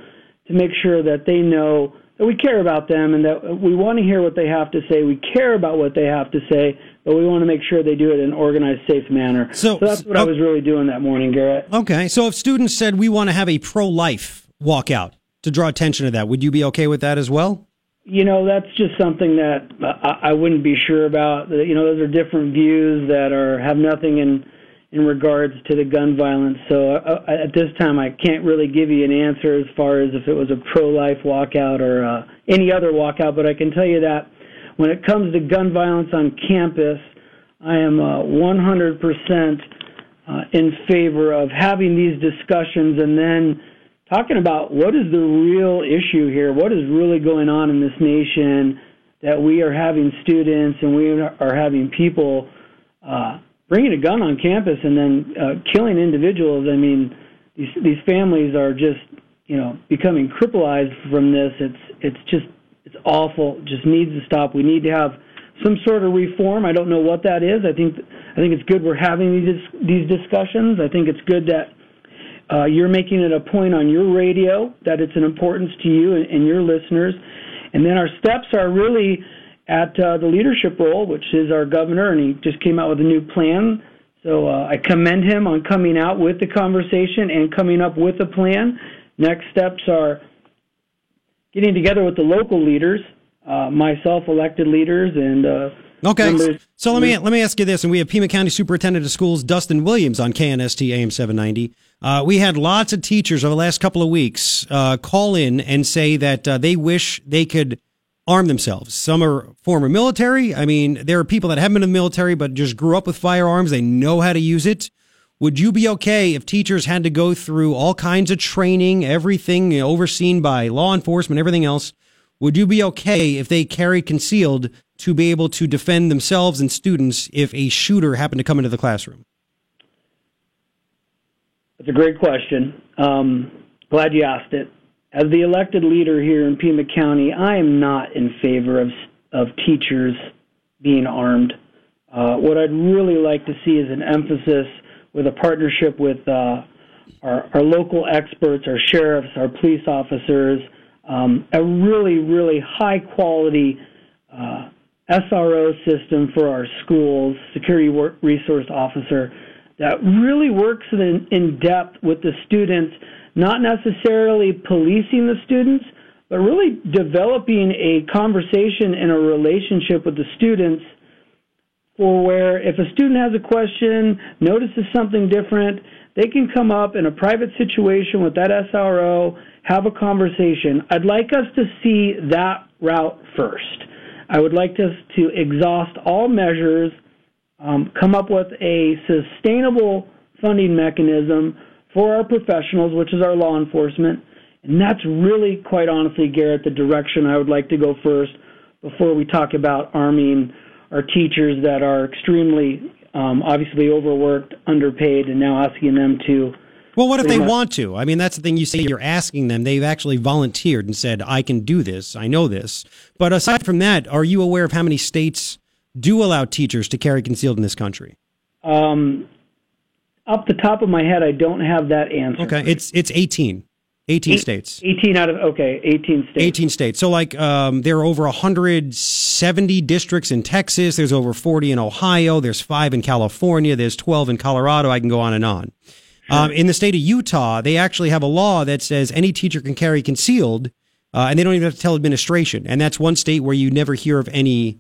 to make sure that they know that we care about them and that we want to hear what they have to say. We care about what they have to say, but we want to make sure they do it in an organized, safe manner. So, so that's what I was really doing that morning, Garrett. Okay. So if students said we want to have a pro life walkout to draw attention to that, would you be okay with that as well? You know, that's just something that I, I wouldn't be sure about. You know, those are different views that are have nothing in in regards to the gun violence. So uh, uh, at this time, I can't really give you an answer as far as if it was a pro-life walkout or uh, any other walkout. But I can tell you that when it comes to gun violence on campus, I am uh, 100% uh, in favor of having these discussions and then talking about what is the real issue here, what is really going on in this nation that we are having students and we are having people. Bringing a gun on campus and then uh, killing individuals. I mean, these these families are just you know becoming crippled from this. It's it's just it's awful. It just needs to stop. We need to have some sort of reform. I don't know what that is. I think I think it's good we're having these these discussions. I think it's good that uh, you're making it a point on your radio that it's an importance to you and, and your listeners. And then our steps are really at uh, the leadership role, which is our governor, and he just came out with a new plan. So uh, I commend him on coming out with the conversation and coming up with a plan. Next steps are getting together with the local leaders, uh, myself, elected leaders, and uh, Okay. Numbers- So let me let me ask you this, and we have Pima County Superintendent of Schools Dustin Williams on KNST AM 790. Uh, we had lots of teachers over the last couple of weeks uh, call in and say that uh, they wish they could arm themselves. Some are former military. I mean, there are people that haven't been in the military but just grew up with firearms. They know how to use it. Would you be okay if teachers had to go through all kinds of training, everything you know, overseen by law enforcement, everything else? Would you be okay if they carried concealed to be able to defend themselves and students if a shooter happened to come into the classroom? That's a great question. Um, glad you asked it. As the elected leader here in Pima County, I am not in favor of of teachers being armed. Uh, what I'd really like to see is an emphasis with a partnership with uh, our, our local experts, our sheriffs, our police officers, um, a really, really high quality uh, SRO system for our schools, security resource officer, that really works in, in depth with the students, not necessarily policing the students, but really developing a conversation and a relationship with the students for where if a student has a question, notices something different, they can come up in a private situation with that SRO, have a conversation. I'd like us to see that route first. I would like us to exhaust all measures, um, come up with a sustainable funding mechanism for our professionals, which is our law enforcement. And that's really, quite honestly, Garrett, the direction I would like to go first before we talk about arming our teachers that are extremely, um, obviously overworked, underpaid, and now asking them to. Well, what if they want to? I mean, that's the thing you say you're asking them. They've actually volunteered and said, I can do this. I know this. But aside from that, are you aware of how many states do allow teachers to carry concealed in this country? Um, up the top of my head, I don't have that answer. Okay, it's it's 18. 18 Eight- states. 18 out of, okay, 18 states. 18 states. So, like, um, there are over 170 districts in Texas. There's over 40 in Ohio. There's five in California. There's 12 in Colorado. I can go on and on. Um, in the state of Utah, they actually have a law that says any teacher can carry concealed, uh, and they don't even have to tell administration. And that's one state where you never hear of any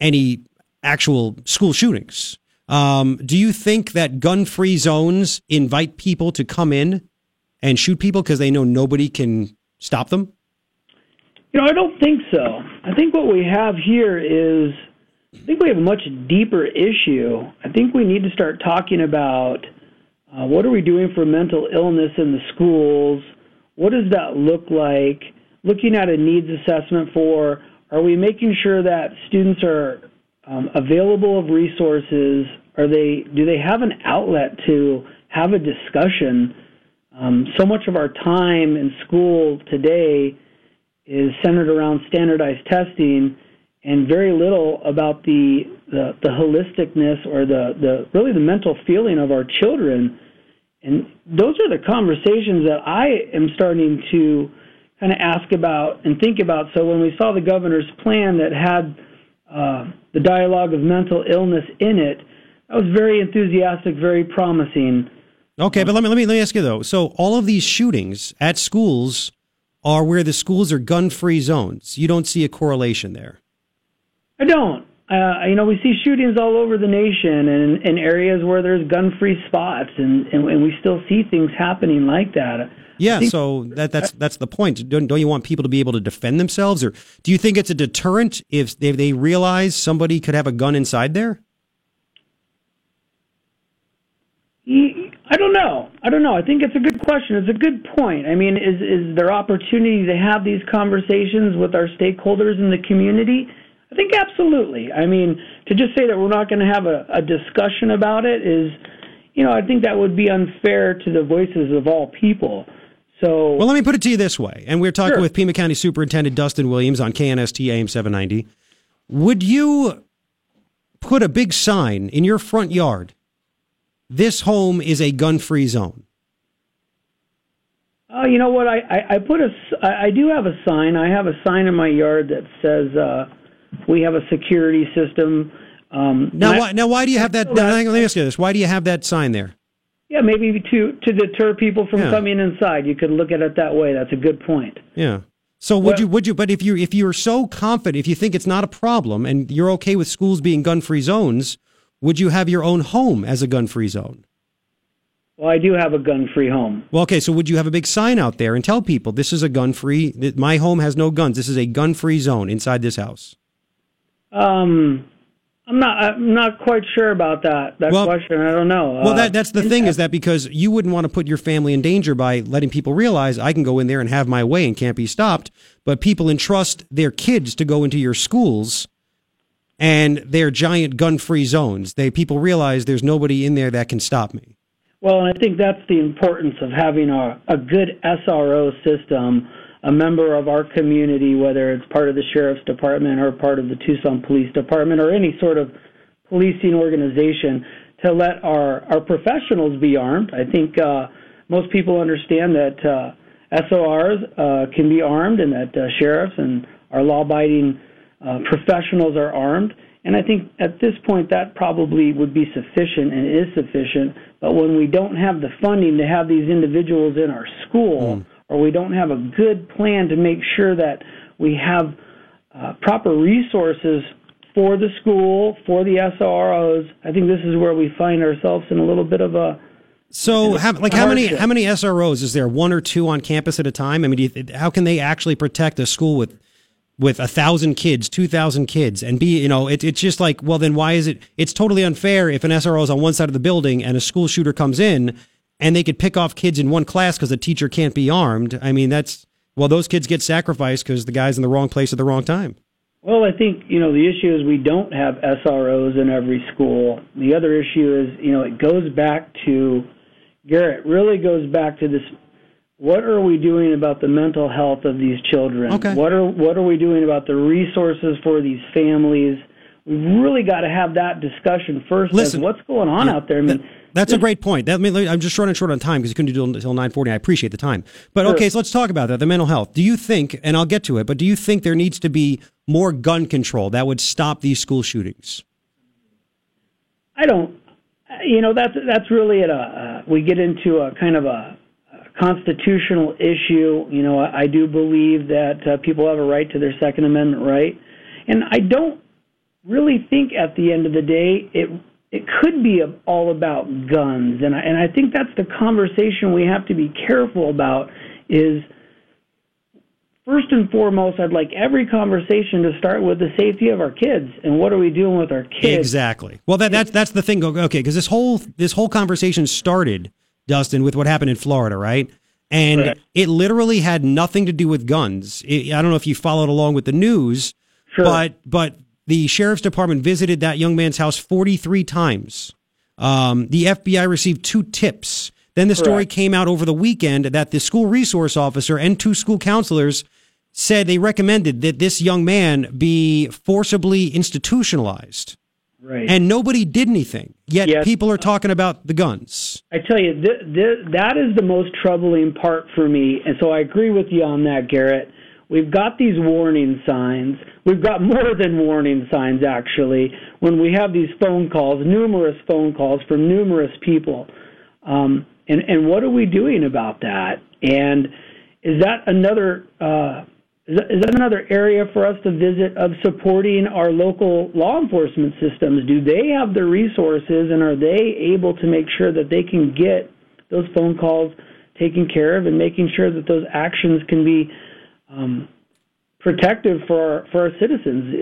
any actual school shootings. Um, do you think that gun-free zones invite people to come in and shoot people because they know nobody can stop them? You know, I don't think so. I think what we have here is, I think we have a much deeper issue. I think we need to start talking about uh, what are we doing for mental illness in the schools? What does that look like? Looking at a needs assessment for are we making sure that students are um, available of resources? Are they do they have an outlet to have a discussion? Um, so much of our time in school today is centered around standardized testing and very little about the, the, the holisticness or the, the really the mental feeling of our children. And those are the conversations that I am starting to kind of ask about and think about. So when we saw the governor's plan that had uh, the dialogue of mental illness in it, that was very enthusiastic, very promising. Okay, but let me let me let me ask you though. So all of these shootings at schools are where the schools are gun-free zones. You don't see a correlation there. I don't. Uh, you know, we see shootings all over the nation and in areas where there's gun-free spots, and, and, and we still see things happening like that. Yeah, think- so that that's that's the point. Don't don't you want people to be able to defend themselves, or do you think it's a deterrent if they, they realize somebody could have a gun inside there? I don't know. I don't know. I think it's a good question. It's a good point. I mean, is is there opportunity to have these conversations with our stakeholders in the community? I think absolutely. I mean, to just say that we're not going to have a, a discussion about it is, you know, I think that would be unfair to the voices of all people. So, Well, let me put it to you this way. And we're talking Sure. with Pima County Superintendent Dustin Williams on KNST AM 790. Would you put a big sign in your front yard? This home is a gun-free zone. Uh, you know what? I, I, I put a, I, I do have a sign. I have a sign in my yard that says uh, we have a security system. Um, Now, and I- why, now, why do you have that? Now, let me ask you this: Why do you have that sign there? Yeah, maybe to to deter people from Yeah. coming inside. You could look at it that way. That's a good point. Yeah. So would you would you but if you if you're so confident if you think it's not a problem and you're okay with schools being gun-free zones, would you have your own home as a gun-free zone? Well, I do have a gun-free home. Well, okay, so would you have a big sign out there and tell people this is a gun-free my home has no guns. This is a gun-free zone inside this house. Um, I'm not. I'm not quite sure about that. That Well- question. I don't know. Well, Uh, that that's the thing is that because you wouldn't want to put your family in danger by letting people realize I can go in there and have my way and can't be stopped, but people entrust their kids to go into your schools and they're giant gun-free zones. They people realize there's nobody in there that can stop me. Well, I think that's the importance of having a, a good SRO system, a member of our community, whether it's part of the sheriff's department or part of the Tucson Police Department or any sort of policing organization, to let our, our professionals be armed. I think uh, most people understand that uh, SORs uh, can be armed and that uh, sheriffs and our law abiding uh, professionals are armed. And I think at this point that probably would be sufficient and is sufficient. But when we don't have the funding to have these individuals in our school, or we don't have a good plan to make sure that we have uh, proper resources for the school, for the SROs, I think this is where we find ourselves in a little bit of a So, how, like, how many how many SROs is there? One or two on campus at a time? I mean, you, how can they actually protect a school with with a thousand kids, two thousand kids, and be you know, it, it's just like, well, then why is it? It's totally unfair if an SRO is on one side of the building and a school shooter comes in, and they could pick off kids in one class because the teacher can't be armed. I mean, that's well, those kids get sacrificed because the guy's in the wrong place at the wrong time. Well, I think, you know, the issue is we don't have SROs in every school. The other issue is, you know, it goes back to, Garrett, really goes back to this what are we doing about the mental health of these children? Okay. What are what are we doing about the resources for these families? We've really got to have that discussion first. Listen, what's going on out there? I mean, That's a great point. That, I mean, I'm just running short on time because you couldn't do it until 9:40. I appreciate the time, but Sure. okay, so let's talk about that. The mental health. Do you think, and I'll get to it, but do you think there needs to be more gun control that would stop these school shootings? I don't. You know, that's that's really at a. Uh, we get into a kind of a constitutional issue. You know, I, I do believe that uh, people have a right to their Second Amendment right, and I don't really think at the end of the day it it could be all about guns, and I, and I think that's the conversation we have to be careful about. Is first and foremost, I'd like every conversation to start with the safety of our kids and what are we doing with our kids. Exactly. Well, that, that's that's the thing. Okay, because this whole this whole conversation started, Dustin, with what happened in Florida, right? And Correct. it literally had nothing to do with guns. It, I don't know if you followed along with the news, but but the sheriff's department visited that young man's house 43 times. Um, the FBI received two tips. Then the story came out over the weekend that the school resource officer and two school counselors said they recommended that this young man be forcibly institutionalized. Right. And nobody did anything. Yet Yes. people are talking about the guns. I tell you, th- th- that is the most troubling part for me. And so I agree with you on that, Garrett. We've got these warning signs. We've got more than warning signs, actually, when we have these phone calls, numerous phone calls from numerous people. Um, and, and what are we doing about that? And is that another uh, is that, is that another area for us to visit of supporting our local law enforcement systems? Do they have the resources and are they able to make sure that they can get those phone calls taken care of and making sure that those actions can be um, protective for our, for our citizens?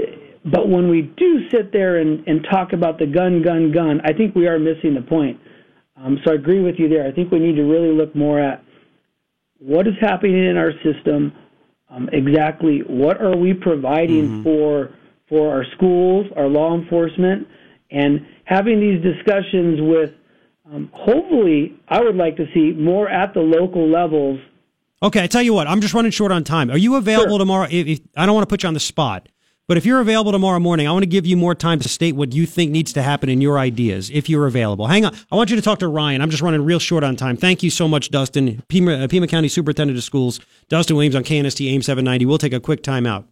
But when we do sit there and, and talk about the gun, gun, gun, I think we are missing the point. Um, so I agree with you there. I think we need to really look more at what is happening in our system, um, exactly what are we providing for for our schools, our law enforcement, and having these discussions with. Um, hopefully, I would like to see more at the local levels. Okay, I tell you what, I'm just running short on time. Are you available tomorrow? If, if, I don't want to put you on the spot, but if you're available tomorrow morning, I want to give you more time to state what you think needs to happen in your ideas. If you're available, hang on. I want you to talk to Ryan. I'm just running real short on time. Thank you so much, Dustin, Pima, uh, Pima County Superintendent of Schools, Dustin Williams on KNST AM 790. We'll take a quick time out.